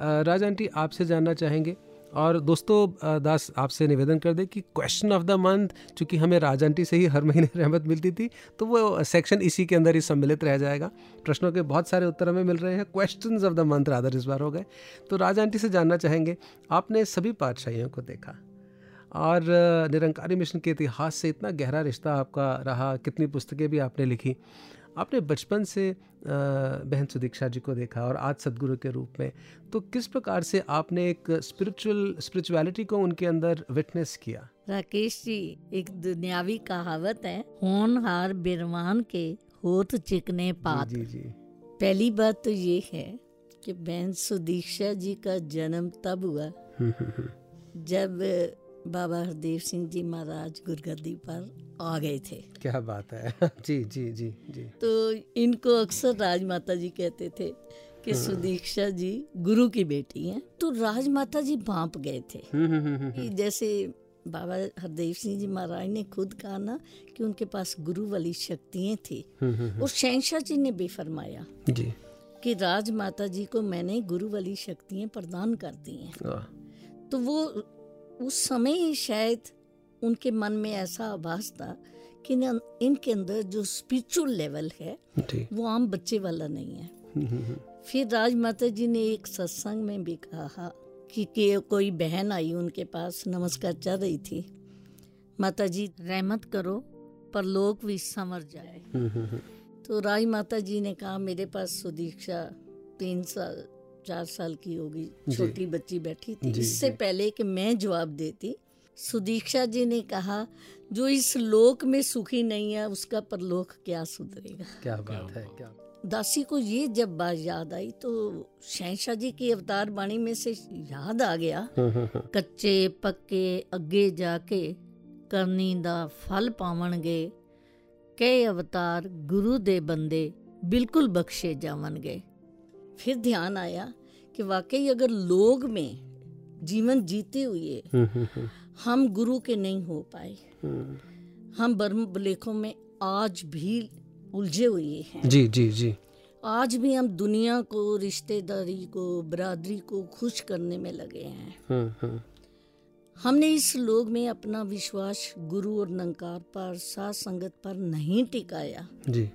राजा आंटी आपसे जानना चाहेंगे और दोस्तों दास आपसे निवेदन कर दे कि क्वेश्चन ऑफ़ द मंथ चूँकि हमें राजांटी से ही हर महीने रहमत मिलती थी तो वो सेक्शन इसी के अंदर ही सम्मिलित रह जाएगा। प्रश्नों के बहुत सारे उत्तर हमें मिल रहे हैं। Question of the month rather इस बार हो गए। तो राजांटी से जानना चाहेंगे, आपने सभी पातशाहियों को देखा और निरंकारी मिशन के इतिहास से इतना गहरा रिश्ता आपका रहा, कितनी पुस्तकें भी आपने लिखी आपने बचपन से बहन सुदीक्षा जी को देखा और आज सदगुरु के रूप में तो किस प्रकार से आपने एक स्पिरिचुअल स्पिरिचुअलिटी को उनके अंदर विटनेस किया राकेश जी एक दुनियावी कहावत है होनहार बिरवान के होत चिकने पात जी, जी। पहली बात तो ये है कि बहन सुदीक्षा जी का जन्म तब हुआ हम्म, हम्म, हम्म। जब बाबा हरदेव सिंह जी महाराज गुरगद्दी पर आ गए थे। क्या बात है। जी जी जी जी। तो इनको अक्सर राजमाता जी कहते थे कि हाँ। सुदीक्षा जी गुरु की बेटी हैं तो राजमाता जी भाप गए थे। हम्म, हम्म, हम्म, जैसे बाबा हरदेव सिंह जी महाराज ने खुद कहा ना कि उनके पास गुरु वाली शक्तियाँ थी। और शहशाह जी ने भी फरमाया जी। कि राजमाता जी को मैंने गुरु वाली शक्तियाँ प्रदान कर दी हैं। तो वो उस समय ही शायद उनके मन में ऐसा आभास था कि इनके अंदर जो स्पिरिचुअल लेवल है वो आम बच्चे वाला नहीं है। हम्म, हम्म, हम्म। फिर राजमाता जी ने एक सत्संग में भी कहा कि, कि कोई बहन आई उनके पास नमस्कार चल रही थी। माता जी रहमत करो पर लोग भी समझ जाए। तो राज माता जी ने कहा मेरे पास सुदीक्षा तीन साल चार साल की होगी छोटी बच्ची बैठी थी। इससे पहले कि मैं जवाब देती सुदीक्षा जी ने कहा जो इस लोक में सुखी नहीं है उसका परलोक क्या सुधरेगा? क्या बात है क्या दासी को ये जब बात याद आई तो शहशाह जी की अवतार बाणी में से याद आ गया हम्म, हम्म, हम्म। कच्चे पक्के अगे जाके करनी दा फल पावणगे। कई अवतार गुरु दे बंदे बिल्कुल बख्शे जावणगे। फिर ध्यान आया कि वाकई अगर लोग में जीवन जीते हुए हम्म, हम्म, हम्म। हम गुरु के नहीं हो पाए हम बर्म बुलेखों में आज भी उलझे हुए हैं। जी जी जी। आज भी हम दुनिया को रिश्तेदारी को बरादरी को खुश करने में लगे हैं। हमने इस लोग में अपना विश्वास गुरु और नंकार पर साथ संगत पर नहीं टिकाया। जी।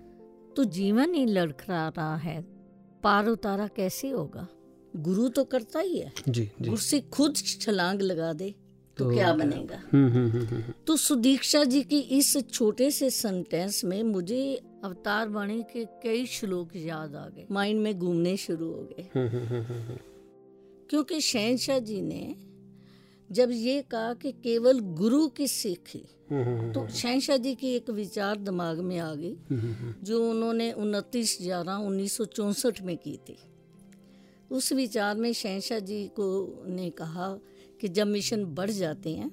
तो जीवन ही लड़खड़ा रहा है। पार उतारा कैसे होगा? गुरु तो करता ही है। जी जी। खुद छलांग लगा दे तो, तो क्या बनेगा? हुँ, हुँ, हुँ, तो सुदीक्षा जी की इस छोटे से सेंटेंस में मुझे अवतार वाणी के कई श्लोक याद आ गए। माइंड में घूमने शुरू हो गए। हम्म, हम्म, हम्म, क्योंकि शहनशाह जी ने जब ये कहा कि केवल गुरु की सीख ही हम्म, हम्म, तो शहशाह जी की एक विचार दिमाग में आ गई हम्म, हम्म, जो उन्होंने उनतीस ग्यारह उन्नीस में की थी। उस विचार में शहशाह जी को ने कहा कि जब मिशन बढ़ जाते हैं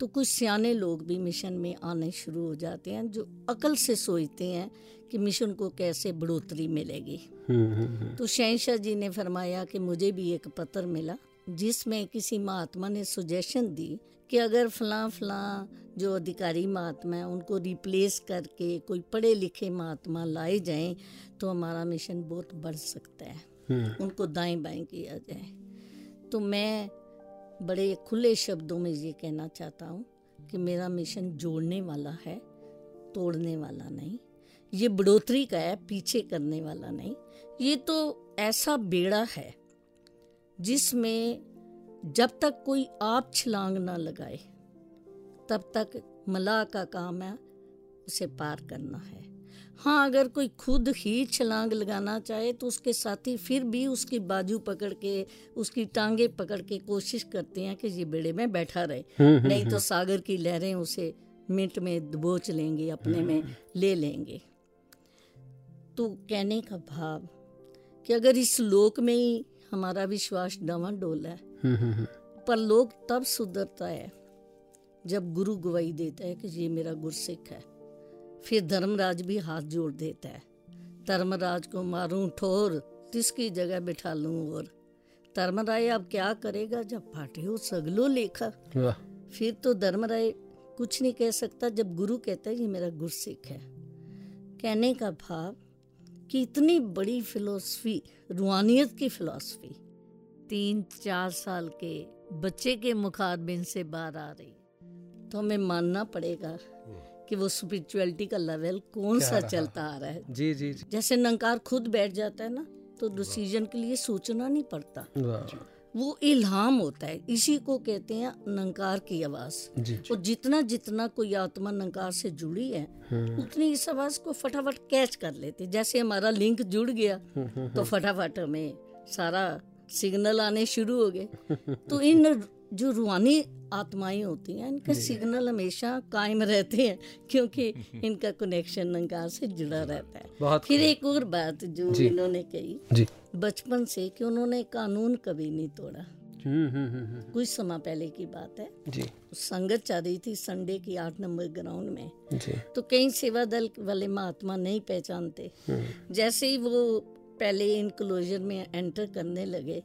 तो कुछ सियाने लोग भी मिशन में आने शुरू हो जाते हैं जो अकल से सोचते हैं कि मिशन को कैसे बढ़ोतरी मिलेगी। हम्म, हम्म, हम्म, तो शहशाह जी ने फरमाया कि मुझे भी एक पत्र मिला जिसमें किसी महात्मा ने सुजेशन दी कि अगर फलां फलां जो अधिकारी महात्मा है उनको रिप्लेस करके कोई पढ़े लिखे महात्मा लाए जाएँ तो हमारा मिशन बहुत बढ़ सकता है। हम्म, उनको दाएँ बाएँ किया जाए। तो मैं बड़े खुले शब्दों में ये कहना चाहता हूँ कि मेरा मिशन जोड़ने वाला है तोड़ने वाला नहीं। ये बढ़ोतरी का है पीछे करने वाला नहीं। ये तो ऐसा बेड़ा है जिसमें जब तक कोई आप छलांग ना लगाए तब तक मलाह का काम है उसे पार करना है। हाँ अगर कोई खुद ही छलांग लगाना चाहे तो उसके साथी फिर भी उसकी बाजू पकड़ के उसकी टांगे पकड़ के कोशिश करते हैं कि ये बेड़े में बैठा रहे। नहीं तो सागर की लहरें उसे मिनट में दबोच लेंगे अपने में ले लेंगे। तो कहने का भाव कि अगर इस लोक में ही हमारा विश्वास डवाडोल है। हम्म, हम्म, हम्म, पर लोग तब सुधरता है जब गुरु गवाही देता है कि ये मेरा गुरसिख है। फिर धर्मराज भी हाथ जोड़ देता है। धर्मराज को मारूं ठोर तिसकी जगह बिठा लूँ और। धर्मराय अब क्या करेगा जब फाटे हो सगलो लेखा। फिर तो धर्मराय कुछ नहीं कह सकता जब गुरु कहता है ये मेरा गुरसिख है। कहने का भाव कि इतनी बड़ी फिलॉसफी रूहानियत की फिलॉसफी तीन चार साल के बच्चे के मुखारबिन से बाहर आ रही। तो हमें मानना पड़ेगा कि वो स्पिरिचुअलिटी का लेवल कौन सा? चलता आ रहा है। जी जी जी। जैसे नंकार खुद बैठ जाता है ना तो डिसीज़न के लिए सोचना नहीं पड़ता। वो इल्हाम होता है। इसी को कहते हैं नंकार की आवाज़। और जितना जितना कोई आत्मा नंकार से जुड़ी है उतनी इस आवाज़ को फटाफट कैच कर लेते जैसे हमारा लिंक जुड़ गया तो फटाफट हमें सारा सिग्नल आने शुरू हो गए। तो इन जो रूहानी आत्माएँ होती हैं इनका सिग्नल हमेशा कायम रहते हैं क्योंकि इनका कनेक्शन नंकार से जुड़ा रहता है। फिर एक और बात जो। इन्होंने कही बचपन से कि उन्होंने कानून कभी नहीं तोड़ा। हम्म हम्म, हम्म, कुछ समय पहले की बात है। जी। संगत चल रही थी संडे की आठ नंबर ग्राउंड में। जी। तो कई सेवा दल वाले महात्मा नहीं पहचानते। जैसे ही वो पहले इनक्लोजर में एंटर करने लगे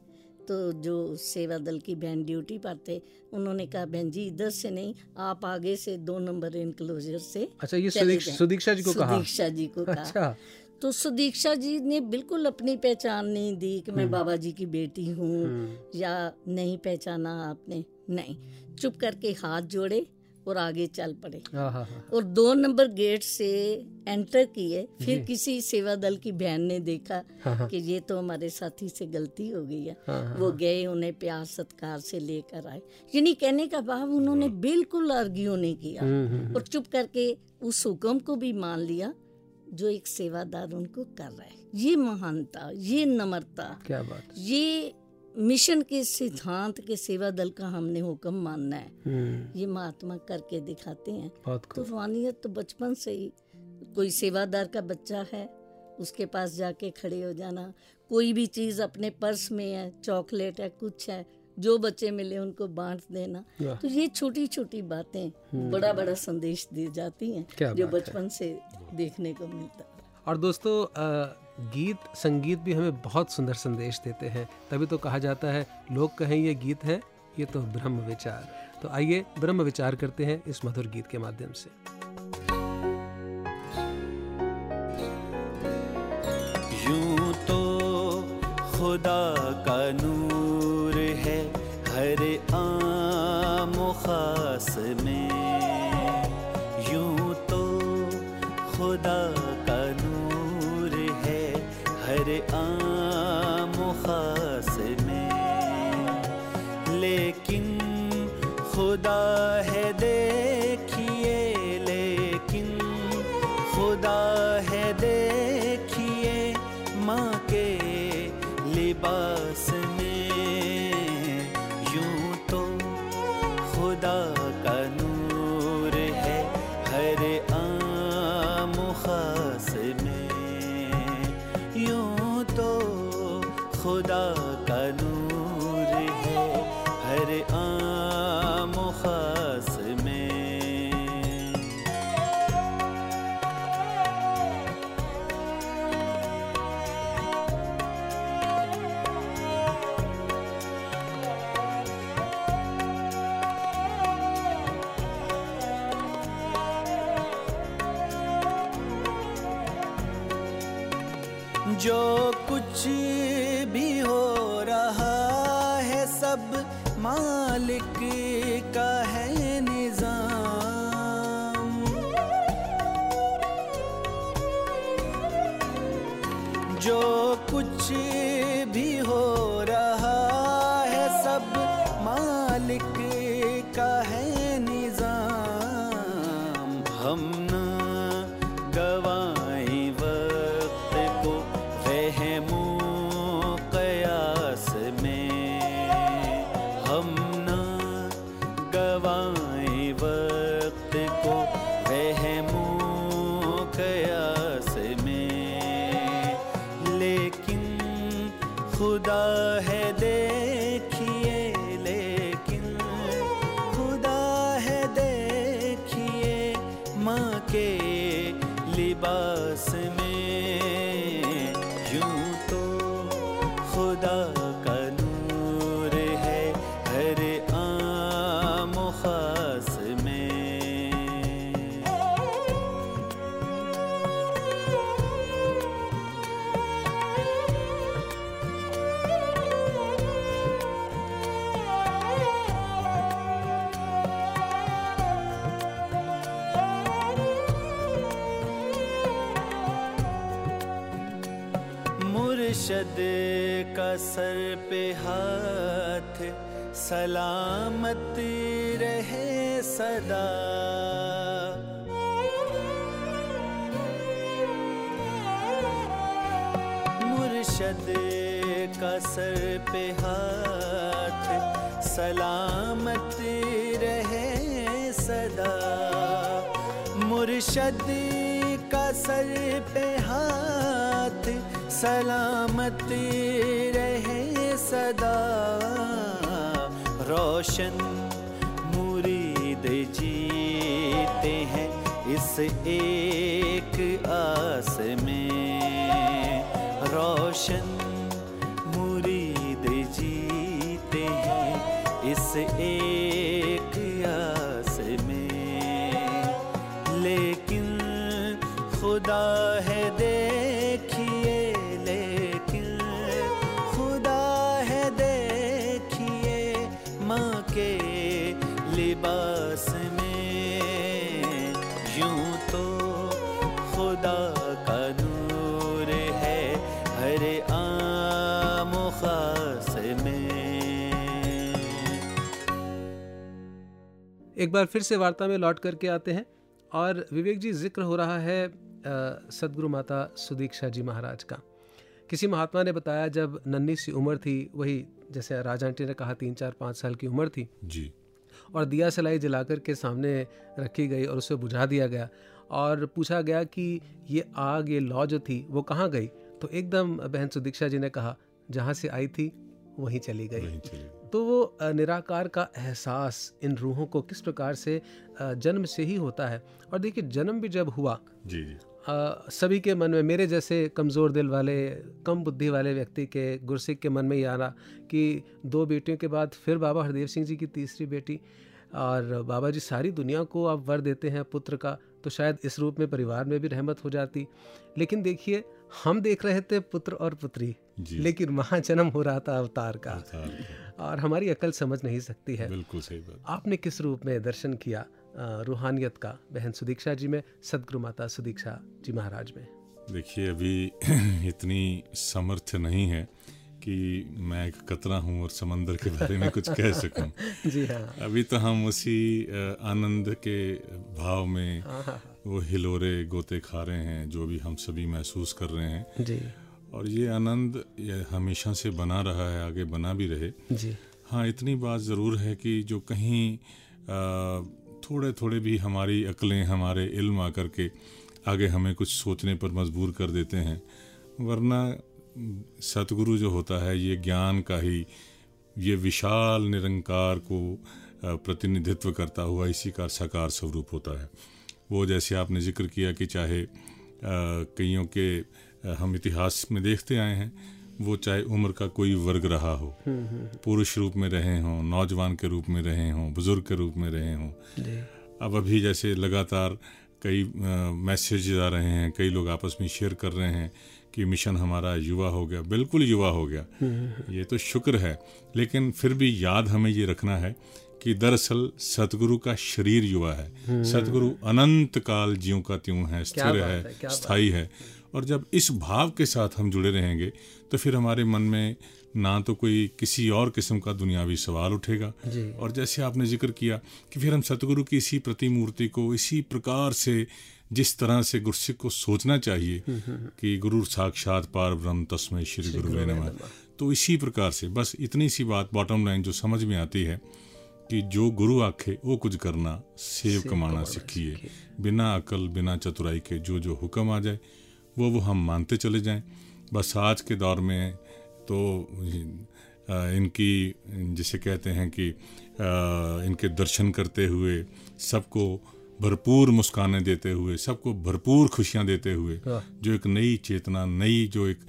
तो जो सेवा दल की बहन ड्यूटी पर थे उन्होंने कहा बहन जी इधर से नहीं आप आगे से दो नंबर इनक्लोजर से अच्छा ये सुदीक्षा जी को कहा? सुदीक्षा जी को कहा। अच्छा। तो सुदीक्षा जी ने बिल्कुल अपनी पहचान नहीं दी कि हम्म। मैं बाबा जी की बेटी हूँ या नहीं पहचाना आपने। नहीं चुप करके हाथ जोड़े और आगे चल पड़े। हाँ हाँ हाँ। और दो नंबर गेट से एंटर किए फिर किसी सेवा दल की बहन ने देखा। कि ये तो हमारे साथी से गलती हो गई है। वो गए उन्हें प्यार सत्कार से लेकर आए। यानी कहने का भाव उन्होंने बिल्कुल आर्ग्यू नहीं किया। हम्म, हम्म, और चुप करके उस हुक्म को भी मान लिया जो एक सेवादार उनको कर रहा है। ये महानता ये नम्रता क्या बात ये मिशन के सिद्धांत के सेवा दल का हमने हुक्म मानना है। हम्म। ये महात्मा करके दिखाते हैं। तो रूहानियत तो बचपन से ही कोई सेवादार का बच्चा है उसके पास जाके खड़े हो जाना। कोई भी चीज़ अपने पर्स में है चॉकलेट है कुछ है जो बच्चे मिले उनको बांट देना। तो ये छोटी छोटी बातें बड़ा बड़ा संदेश दी जाती हैं जो। बचपन से देखने को मिलता है। और दोस्तों गीत, संगीत भी हमें बहुत सुंदर संदेश देते हैं। तभी तो कहा जाता है, लोग कहें ये गीत है, ये तो ब्रह्म विचार। तो आइए ब्रह्म विचार करते हैं इस मधुर गीत के माध्यम से। यूँ तो खुदा का नूर है, हर आम खुदा है सलामत रहे सदा। मुर्शद का सर पे हाथ सलामत रहे सदा। मुर्शद का सर पे हाथ सलामत रहे सदा। रोशन मुरीद जीते हैं इस एक आस में। रोशन एक बार फिर से वार्ता में लौट करके आते हैं और विवेक जी ज़िक्र हो रहा है सदगुरु माता सुदीक्षा जी महाराज का। किसी महात्मा ने बताया जब नन्ही सी उम्र थी वही जैसे राज आंटी ने कहा तीन चार पाँच साल की उम्र थी जी। और दिया सलाई जलाकर के सामने रखी गई और उसे बुझा दिया गया और पूछा गया कि ये आग ये लौ जो थी वो कहाँ गई? तो एकदम बहन सुदीक्षा जी ने कहा जहाँ से आई थी वहीं चली गई। तो वो निराकार का एहसास इन रूहों को किस प्रकार से जन्म से ही होता है। और देखिए जन्म भी जब हुआ जी जी। अ, सभी के मन में मेरे जैसे कमज़ोर दिल वाले कम बुद्धि वाले व्यक्ति के गुरसिख के मन में ये आना कि दो बेटियों के बाद फिर बाबा हरदेव सिंह जी की तीसरी बेटी और बाबा जी सारी दुनिया को आप वर देते हैं पुत्र का तो शायद इस रूप में परिवार में भी रहमत हो जाती। लेकिन देखिए हम देख रहे थे पुत्र और पुत्री लेकिन वहाँ जन्म हो रहा था अवतार का। अवतार और हमारी अकल समझ नहीं सकती है। बिल्कुल सही बात। आपने किस रूप में दर्शन किया रूहानियत का? बहन सुदीक्षा जी में सदगुरु माता सुदीक्षा जी महाराज में। देखिए अभी इतनी सामर्थ्य नहीं है कि मैं एक कतरा हूँ और समंदर के बारे में कुछ कह सकूँ। जी हाँ। अभी तो हम उसी आनंद के भाव में हाँ, हाँ, हाँ। वो हिलोरे गोते खा रहे हैं जो भी हम सभी महसूस कर रहे हैं। जी। और ये आनंद ये हमेशा से बना रहा है आगे बना भी रहे। जी। हाँ इतनी बात ज़रूर है कि जो कहीं थोड़े थोड़े भी हमारी अकलें हमारे इल्म आकर के आगे हमें कुछ सोचने पर मजबूर कर देते हैं। वरना सतगुरु जो होता है ये ज्ञान का ही ये विशाल निरंकार को प्रतिनिधित्व करता हुआ इसी का साकार स्वरूप होता है। वो जैसे आपने ज़िक्र किया कि चाहे कईयों के हम इतिहास में देखते आए हैं वो चाहे उम्र का कोई वर्ग रहा हो। हम्म, हम्म, हम्म। पुरुष रूप में रहे हों नौजवान के रूप में रहे हों बुज़ुर्ग के रूप में रहे हों। अब अभी जैसे लगातार कई मैसेज आ रहे हैं कई लोग आपस में शेयर कर रहे हैं कि मिशन हमारा युवा हो गया। बिल्कुल युवा हो गया। ये तो शुक्र है। लेकिन फिर भी याद हमें ये रखना है कि दरअसल सतगुरु का शरीर युवा है। सतगुरु अनंत काल ज्यों का त्यों है स्थिर है, है स्थायी है। और जब इस भाव के साथ हम जुड़े रहेंगे तो फिर हमारे मन में ना तो कोई किसी और किस्म का दुनियावी सवाल उठेगा। और जैसे आपने ज़िक्र किया कि फिर हम सतगुरु की इसी प्रतिमूर्ति को इसी प्रकार से जिस तरह से गुरसिक को सोचना चाहिए हम्म, हम्म, हम्म। कि गुरु साक्षात पार ब्रह्म तस्मय श्री गुरु नमः। तो इसी प्रकार से बस इतनी सी बात बॉटम लाइन जो समझ में आती है कि जो गुरु आखे वो कुछ करना सेव कमाना सीखिए। बिना अकल बिना चतुराई के जो जो हुक्म आ जाए वो वो हम मानते चले जाएँ। बस आज के दौर में तो इनकी जिसे कहते हैं कि इनके दर्शन करते हुए सबको भरपूर मुस्कानें देते हुए सबको भरपूर खुशियाँ देते हुए। जो एक नई चेतना नई जो एक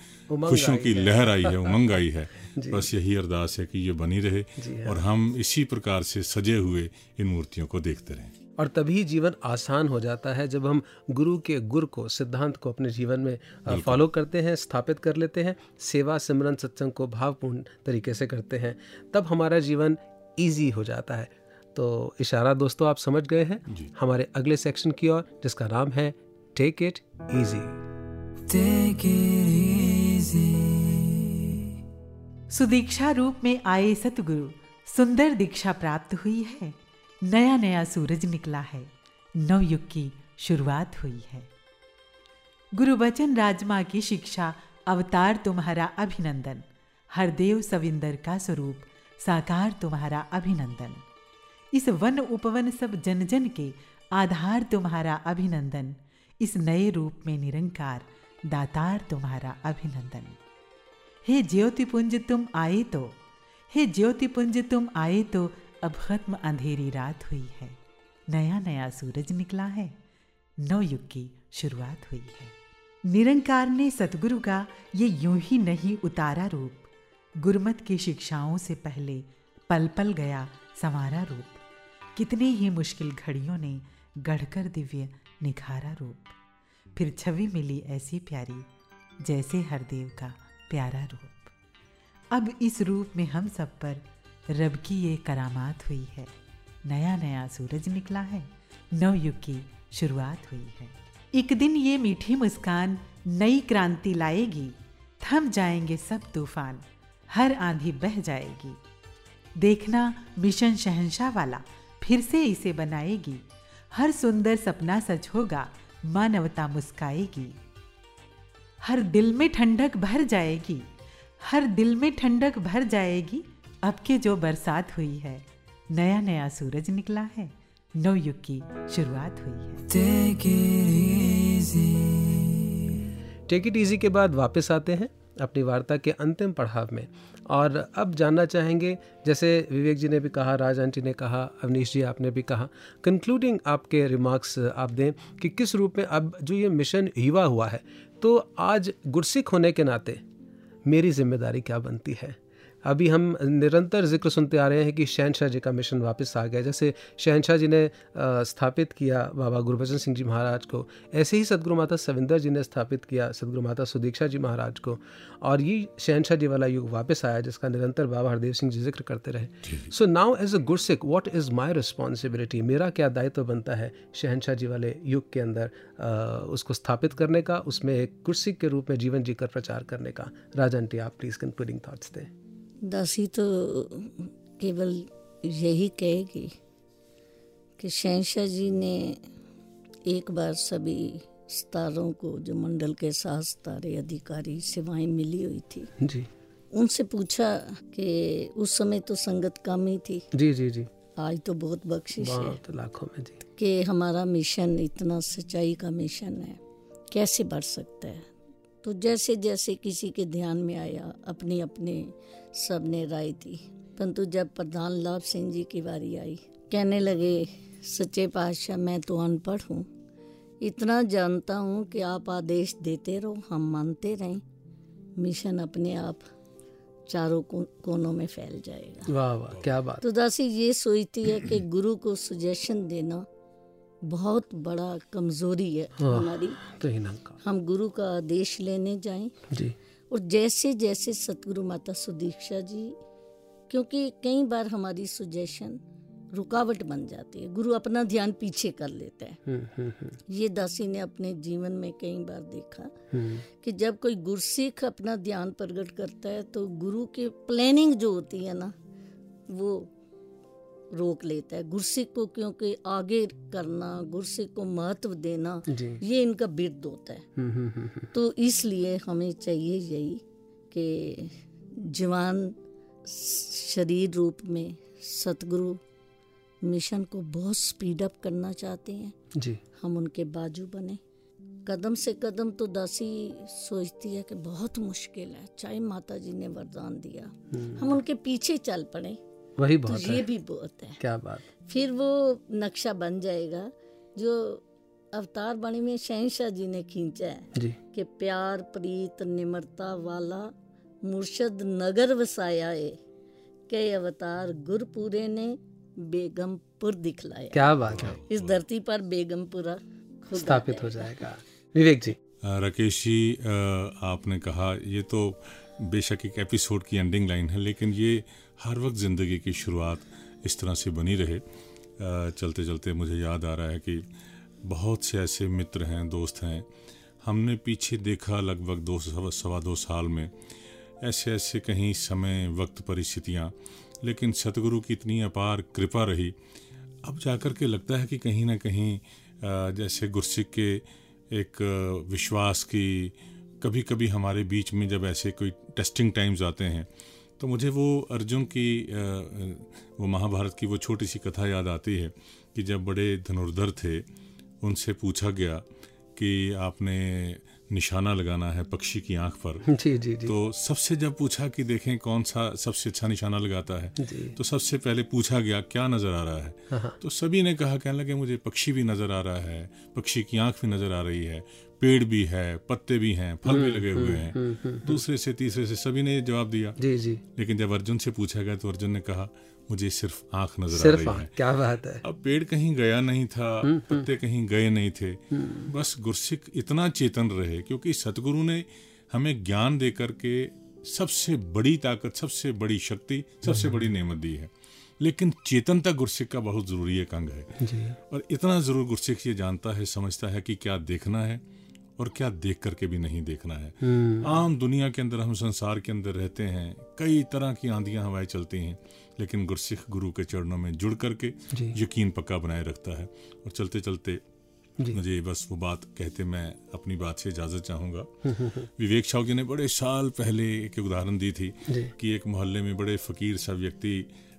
खुशियों की लहर आई है उमंग आई है। बस यही अरदास है कि ये बनी रहे हाँ। और हम इसी प्रकार से सजे हुए इन मूर्तियों को देखते रहें। और तभी जीवन आसान हो जाता है जब हम गुरु के गुर को सिद्धांत को अपने जीवन में फॉलो करते हैं स्थापित कर लेते हैं सेवा सिमरन सत्संग को भावपूर्ण तरीके से करते हैं तब हमारा जीवन ईजी हो जाता है। तो इशारा दोस्तों आप समझ गए हैं? हमारे अगले सेक्शन की ओर जिसका नाम है टेक इट ईजी सुदीक्षा रूप में आए सतगुरु, सुंदर दीक्षा प्राप्त हुई है। नया नया सूरज निकला है। नवयुग की शुरुआत हुई है। गुरु बचन राजमा की शिक्षा, अवतार तुम्हारा अभिनंदन। हरदेव सविंदर का स्वरूप, साकार तुम्हारा अभिनंदन। इस वन उपवन सब जन जन के आधार तुम्हारा अभिनंदन। इस नए रूप में निरंकार दातार तुम्हारा अभिनंदन। हे ज्योतिपुंज तुम आए तो हे ज्योतिपुंज तुम आए तो अब खत्म अंधेरी रात हुई है। नया नया सूरज निकला है नव युग की शुरुआत हुई है। निरंकार ने सतगुरु का ये यूँ ही नहीं उतारा रूप, गुरमत की शिक्षाओं से पहले पल पल गया संवारा रूप। कितने ही मुश्किल घड़ियों ने गढ़कर दिव्य निखारा रूप। फिर छवि मिली ऐसी प्यारी, जैसे हरदेव का प्यारा रूप। अब इस रूप में हम सब पर रब की ये करामात हुई है। नया नया सूरज निकला है। नव युग की शुरुआत हुई है। एक दिन ये मीठी मुस्कान नई क्रांति लाएगी। थम जाएँगे सब तूफ़ान। हर आंधी बह जाएगी। देखना मिशन शहनशाह वाला फिर से इसे बनाएगी। हर सुंदर सपना सच होगा। मानवता मुस्काएगी। हर दिल में ठंडक भर जाएगी। हर दिल में ठंडक भर जाएगी। अब के जो बरसात हुई है, नया नया सूरज निकला है। नव युग की शुरुआत हुई है। टेक इट इजी के बाद वापस आते हैं अपनी वार्ता के अंतिम पड़ाव में। और अब जानना चाहेंगे, जैसे विवेक जी ने भी कहा, राज आंटी ने कहा, अवनीश जी आपने भी कहा कंक्लूडिंग आपके रिमार्क्स आप दें कि किस रूप में अब जो ये मिशन युवा हुआ है तो आज गुरसिख होने के नाते मेरी ज़िम्मेदारी क्या बनती है? अभी हम निरंतर ज़िक्र सुनते आ रहे हैं कि शहनशाह जी का मिशन वापस आ गया। जैसे शहनशाह जी ने स्थापित किया बाबा गुरबचन सिंह जी महाराज को ऐसे ही सदगुरु माता सविंदर जी ने स्थापित किया सदगुरु माता सुदीक्षा जी महाराज को और ये शहनशाह जी वाला युग वापस आया जिसका निरंतर बाबा हरदेव सिंह जी ज़िक्र करते रहे। So now as a Gursikh what is my responsibility मेरा क्या दायित्व बनता है शहनशाह जी वाले युग के अंदर आ, उसको स्थापित करने का उसमें एक गुरसिक के रूप में जीवन जीकर प्रचार करने का? राजन टी आप प्लीज़ कंक्लूडिंग थाट्स दें। दासी तो केवल यही कहेगी कि शहशाह जी ने एक बार सभी सितारों को जो मंडल के साथ सितारे अधिकारी सेवाएँ मिली हुई थी जी। उनसे पूछा कि उस समय तो संगत कम ही थी। जी जी जी। आज तो बहुत बख्शिश है लाखों में जी। कि हमारा मिशन इतना सच्चाई का मिशन है कैसे बढ़ सकता है? तो जैसे जैसे किसी के ध्यान में आया अपनी अपने सबने राय दी। परंतु जब प्रधान लाभ सिंह जी की बारी आई कहने लगे सच्चे पातशाह मैं तो अनपढ़ हूँ। इतना जानता हूँ कि आप आदेश देते रहो हम मानते रहें। मिशन अपने आप चारों कोनों में फैल जाएगा। वाह वाह क्या बात। तो दासी ये सोचती है कि गुरु को सुजेशन देना बहुत बड़ा कमज़ोरी है हाँ, हमारी। तो हम गुरु का आदेश लेने जाएँ। जी। और जैसे जैसे सतगुरु माता सुदीक्षा जी क्योंकि कई बार हमारी सुजेशन रुकावट बन जाती है। गुरु अपना ध्यान पीछे कर लेता है। हम्म, हम्म, हम्म। ये दासी ने अपने जीवन में कई बार देखा कि जब कोई गुरसिख अपना ध्यान प्रकट करता है तो गुरु की प्लानिंग जो होती है ना वो रोक लेता है। गुरसिक को क्योंकि आगे करना गुरसिक को महत्व देना ये इनका बिरद होता है। हम्म, हम्म, हम्म, तो इसलिए हमें चाहिए यही कि जवान शरीर रूप में सतगुरु मिशन को बहुत स्पीड अप करना चाहते हैं। जी। हम उनके बाजू बने। कदम से कदम तो दासी सोचती है कि बहुत मुश्किल है। चाहे माता जी ने वरदान दिया। हम उनके पीछे चल पड़े। वही तो बहुत तो ये भी बहुत है। क्या बात। फिर वो नक्शा बन जाएगा जो अवतार बाणी में शहनशाह जी ने खींचा है जी। कि प्यार प्रीत निम्रता वाला मुर्शद नगर वसाया है कई अवतार गुरपुरे ने बेगमपुर दिखलाया। क्या बात है। इस धरती पर बेगमपुरा स्थापित हो जाएगा। विवेक जी। राकेश जी आपने कहा ये तो बेशक एक एपिसोड की एंडिंग लाइन है लेकिन ये हर वक्त ज़िंदगी की शुरुआत इस तरह से बनी रहे। चलते चलते मुझे याद आ रहा है कि बहुत से ऐसे मित्र हैं, दोस्त हैं। हमने पीछे देखा लगभग दो सवा दो साल में। ऐसे ऐसे कहीं समय, वक्त, परिस्थितियाँ, लेकिन सतगुरु की इतनी अपार कृपा रही। अब जाकर के लगता है कि कहीं ना कहीं जैसे गुरसिक के एक विश्वास की कभी कभी हमारे बीच में जब ऐसे कोई टेस्टिंग टाइम्स आते हैं तो मुझे वो अर्जुन की वो महाभारत की वो छोटी सी कथा याद आती है कि जब बड़े धनुर्धर थे उनसे पूछा गया कि आपने निशाना लगाना है पक्षी की आँख पर। जी जी जी। तो सबसे जब पूछा कि देखें कौन सा सबसे अच्छा निशाना लगाता है तो सबसे पहले पूछा गया क्या नज़र आ रहा है? हाँ, हाँ। तो सभी ने कहा कहने लगे मुझे पक्षी भी नज़र आ रहा है पक्षी की आँख भी नज़र आ रही है। पेड़ भी है पत्ते भी हैं फल भी हम्म, लगे हुए हम्म, हैं हम्म, दूसरे से तीसरे से सभी ने जवाब दिया। जी जी। लेकिन जब अर्जुन से पूछा गया तो अर्जुन ने कहा मुझे सिर्फ़ आँख नज़र आ रही है। क्या बात है। अब पेड़ कहीं गया नहीं था पत्ते कहीं गए नहीं थे। बस गुरसिक इतना चेतन रहे क्योंकि सतगुरु ने हमें ज्ञान दे करके सबसे बड़ी ताकत सबसे बड़ी शक्ति सबसे बड़ी नेमत दी है। लेकिन चेतनता गुरसिक का बहुत ज़रूरी एक अंग है। जी। और इतना ज़रूर गुरसिक ये जानता है समझता है कि क्या देखना है। और क्या देख करके भी नहीं देखना है। हम्म। आम दुनिया के अंदर हम संसार के अंदर रहते हैं कई तरह की आंधियाँ हवाएँ चलती हैं लेकिन गुरसिख गुरु के चरणों में जुड़ करके यकीन पक्का बनाए रखता है। और चलते चलते मुझे बस वो बात कहते मैं अपनी बात से इजाज़त चाहूँगा। विवेक शाह जी ने बड़े साल पहले एक उदाहरण दी थी कि एक मोहल्ले में बड़े फकीर सा व्यक्ति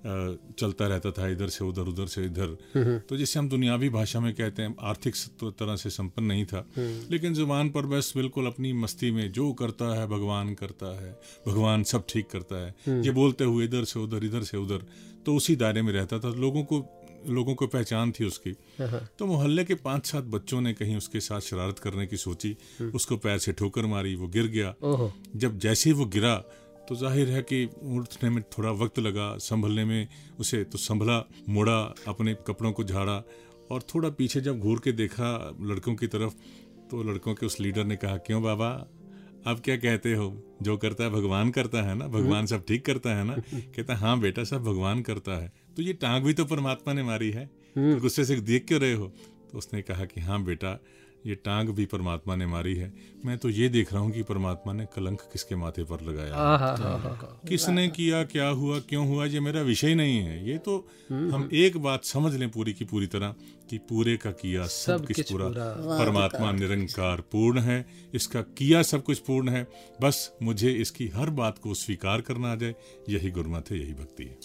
चलता रहता था इधर से उधर उधर से इधर। तो जिसे हम दुनियावी भाषा में कहते हैं आर्थिक तरह से संपन्न नहीं था। लेकिन ज़ुबान पर बस बिल्कुल अपनी मस्ती में जो करता है भगवान करता है। भगवान सब ठीक करता है। ये बोलते हुए इधर से उधर इधर से उधर तो उसी दायरे में रहता था। लोगों को लोगों को पहचान थी उसकी। तो मोहल्ले के पाँच सात बच्चों ने कहीं उसके साथ शरारत करने की सोची। उसको पैर से ठोकर मारी वो गिर गया। जब जैसे ही वो गिरा तो ज़ाहिर है कि उठने में थोड़ा वक्त लगा संभलने में उसे तो संभला मुड़ा अपने कपड़ों को झाड़ा और थोड़ा पीछे जब घूर के देखा लड़कों की तरफ़ तो लड़कों के उस लीडर ने कहा क्यों बाबा? अब क्या कहते हो? जो करता है भगवान करता है ना? भगवान सब ठीक करता है ना? कहता हाँ बेटा सब भगवान करता है। तो ये टांग भी तो परमात्मा ने मारी है। तो गुस्से से देख क्यों रहे हो? तो उसने कहा कि हाँ बेटा ये टांग भी परमात्मा ने मारी है। मैं तो ये देख रहा हूँ कि परमात्मा ने कलंक किसके माथे पर लगाया किसने किया क्या हुआ क्यों हुआ ये मेरा विषय नहीं है। ये तो हम एक बात समझ लें पूरी की पूरी तरह कि पूरे का किया सब, सब कुछ पूरा परमात्मा निरंकार पूर्ण है। इसका किया सब कुछ पूर्ण है। बस मुझे इसकी हर बात को स्वीकार करना आ जाए। यही गुरमत है यही भक्ति है।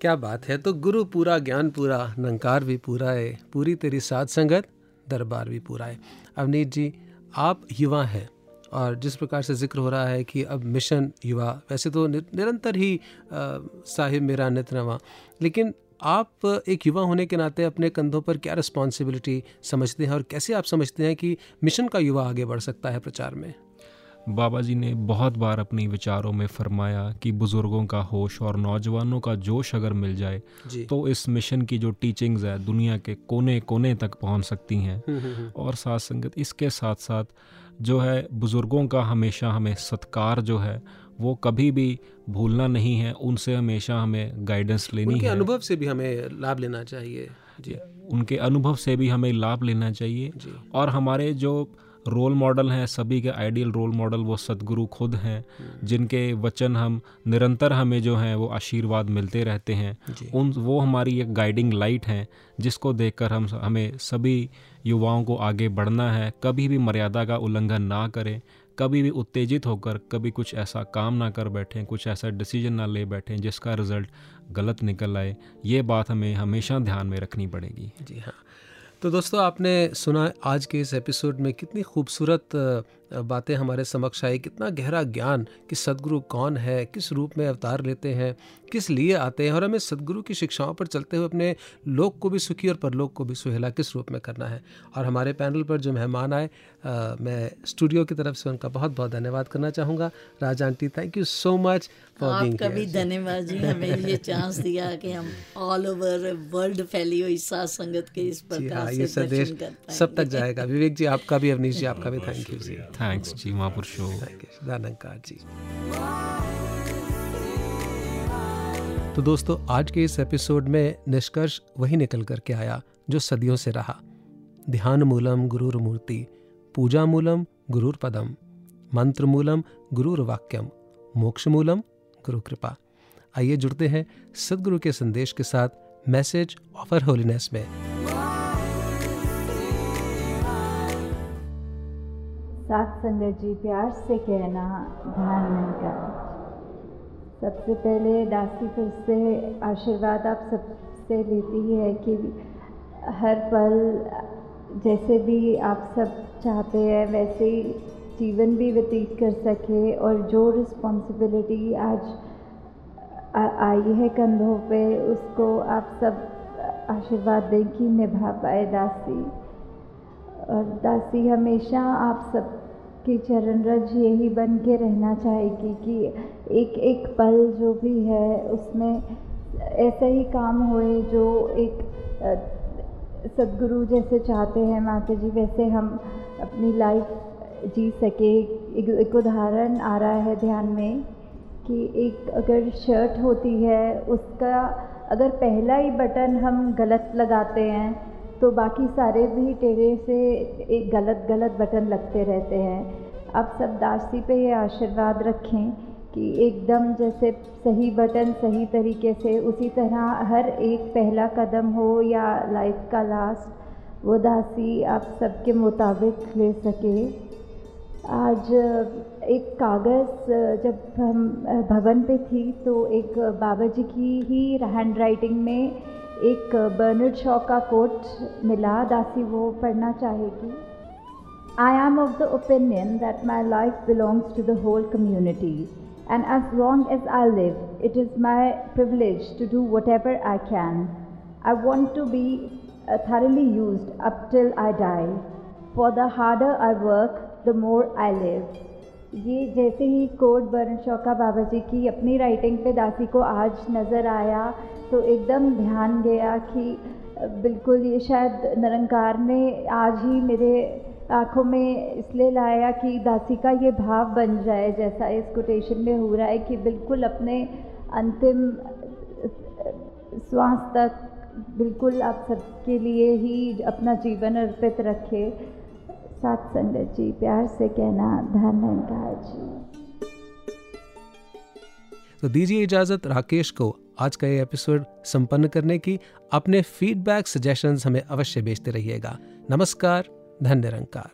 क्या बात है? तो गुरु पूरा ज्ञान पूरा नंकार भी पूरा है। पूरी तेरी साथ संगत। दरबार भी पूरा है। अवनीत जी, आप युवा हैं और जिस प्रकार से ज़िक्र हो रहा है कि अब मिशन युवा, वैसे तो निरंतर ही साहिब मेरा नित नवा, लेकिन आप एक युवा होने के नाते अपने कंधों पर क्या रिस्पॉन्सिबिलिटी समझते हैं और कैसे आप समझते हैं कि मिशन का युवा आगे बढ़ सकता है प्रचार में? बाबा जी ने बहुत बार अपनी विचारों में फरमाया कि बुज़ुर्गों का होश और नौजवानों का जोश अगर मिल जाए तो इस मिशन की जो टीचिंग्स है दुनिया के कोने कोने तक पहुँच सकती हैं। हम्म, हम्म, हम्म। और साथ संगत इसके साथ साथ जो है बुज़ुर्गों का हमेशा हमें सत्कार जो है वो कभी भी भूलना नहीं है। उनसे हमेशा हमें गाइडेंस लेनी उनके है। अनुभव से भी हमें लाभ लेना चाहिए। जी। उनके अनुभव से भी हमें लाभ लेना चाहिए। और हमारे जो रोल मॉडल हैं सभी के आइडियल रोल मॉडल वो सदगुरु खुद हैं हम्म। जिनके वचन हम निरंतर हमें जो हैं वो आशीर्वाद मिलते रहते हैं। उन वो हमारी एक गाइडिंग लाइट हैं जिसको देखकर हम हमें सभी युवाओं को आगे बढ़ना है। कभी भी मर्यादा का उल्लंघन ना करें कभी भी उत्तेजित होकर कभी कुछ ऐसा काम ना कर बैठें कुछ ऐसा डिसीज़न ना ले बैठें जिसका रिज़ल्ट गलत निकल आए ये बात हमें हमेशा ध्यान में रखनी पड़ेगी। जी हाँ। तो दोस्तों आपने सुना आज के इस एपिसोड में कितनी खूबसूरत बातें हमारे समक्ष आई कितना गहरा ज्ञान कि सदगुरु कौन है किस रूप में अवतार लेते हैं किस लिए आते हैं और हमें सदगुरु की शिक्षाओं पर चलते हुए अपने लोक को भी सुखी और परलोक को भी सुहेला किस रूप में करना है। और हमारे पैनल पर जो मेहमान आए आ, मैं स्टूडियो की तरफ़ से उनका बहुत बहुत धन्यवाद करना चाहूँगा। Raja aunty thank you so much आपका भी धन्यवाद जी हमें ये चांस दिया कि हम ऑल ओवर वर्ल्ड फैली हुई संगत के इस प्रकार हाँ, से ये संदेश सब तक जाएगा। विवेक जी आपका भी अवनीश जी आपका भी थैंक यू जी। थैंक्स जी महापुरुषो धन्यवाद जी तो दोस्तों आज के इस एपिसोड में निष्कर्ष वही निकल करके आया जो सदियों से रहा। ध्यान मूलम गुरुर मूर्ति पूजा मूलम गुरुर पदम मंत्र मूलम गुरुर वाक्यम मोक्ष मूलम गुरु कृपा। आइए जुड़ते हैं सदगुरु के संदेश के साथ मैसेज ऑफ़र होलीनेस में। सात संगत जी प्यार से कहना ध्यान नहीं करना। सबसे पहले दासी फिर से आशीर्वाद आप सबसे लेती है कि हर पल जैसे भी आप सब चाहते हैं, वैसे ही जीवन भी व्यतीत कर सके और जो रिस्पॉन्सिबिलिटी आज आई है कंधों पे, उसको आप सब आशीर्वाद दें कि निभा पाए दासी। और दासी हमेशा आप सब कि चरण रज यही बन के रहना चाहेगी कि एक एक पल जो भी है उसमें ऐसे ही काम होए जो एक सदगुरु जैसे चाहते हैं माता जी वैसे हम अपनी लाइफ जी सके। एक, एक उदाहरण आ रहा है ध्यान में कि एक अगर शर्ट होती है उसका अगर पहला ही बटन हम गलत लगाते हैं तो बाकी सारे भी टेढ़े से एक गलत गलत बटन लगते रहते हैं। अब सब दासी पे ये आशीर्वाद रखें कि एकदम जैसे सही बटन सही तरीके से उसी तरह हर एक पहला कदम हो या लाइफ का लास्ट, वो दासी आप सबके मुताबिक ले सके। आज एक कागज़ जब हम भवन पे थी तो एक बाबा जी की ही हैंड राइटिंग में एक बर्नर्ड शॉ का कोट मिला दासी वो पढ़ना चाहेगी I am of the opinion that my life belongs to the whole community and as long as I live it is my privilege to do whatever I can I want to be thoroughly used up till I die. For the harder I work, the more I live. ये जैसे ही coat burn Shauka बाबा जी की अपनी writing पे दासी को आज नज़र आया तो एकदम ध्यान गया कि बिल्कुल ये शायद निरंकार ने आज ही मेरे आँखों में इसलिए लाया कि दासी का ये भाव बन जाए, जैसा इस कोटेशन में हो रहा है कि बिल्कुल अपने अंतिम श्वास तक बिल्कुल आप सबके लिए ही अपना जीवन अर्पित रखे। सात संगत जी, प्यार से कहना धन्यवाद जी। तो दीजिए इजाज़त राकेश को। आज का ये एपिसोड संपन्न करने की अपने फीडबैक सजेशंस हमें अवश्य भेजते रहिएगा। नमस्कार धन्य निरंकार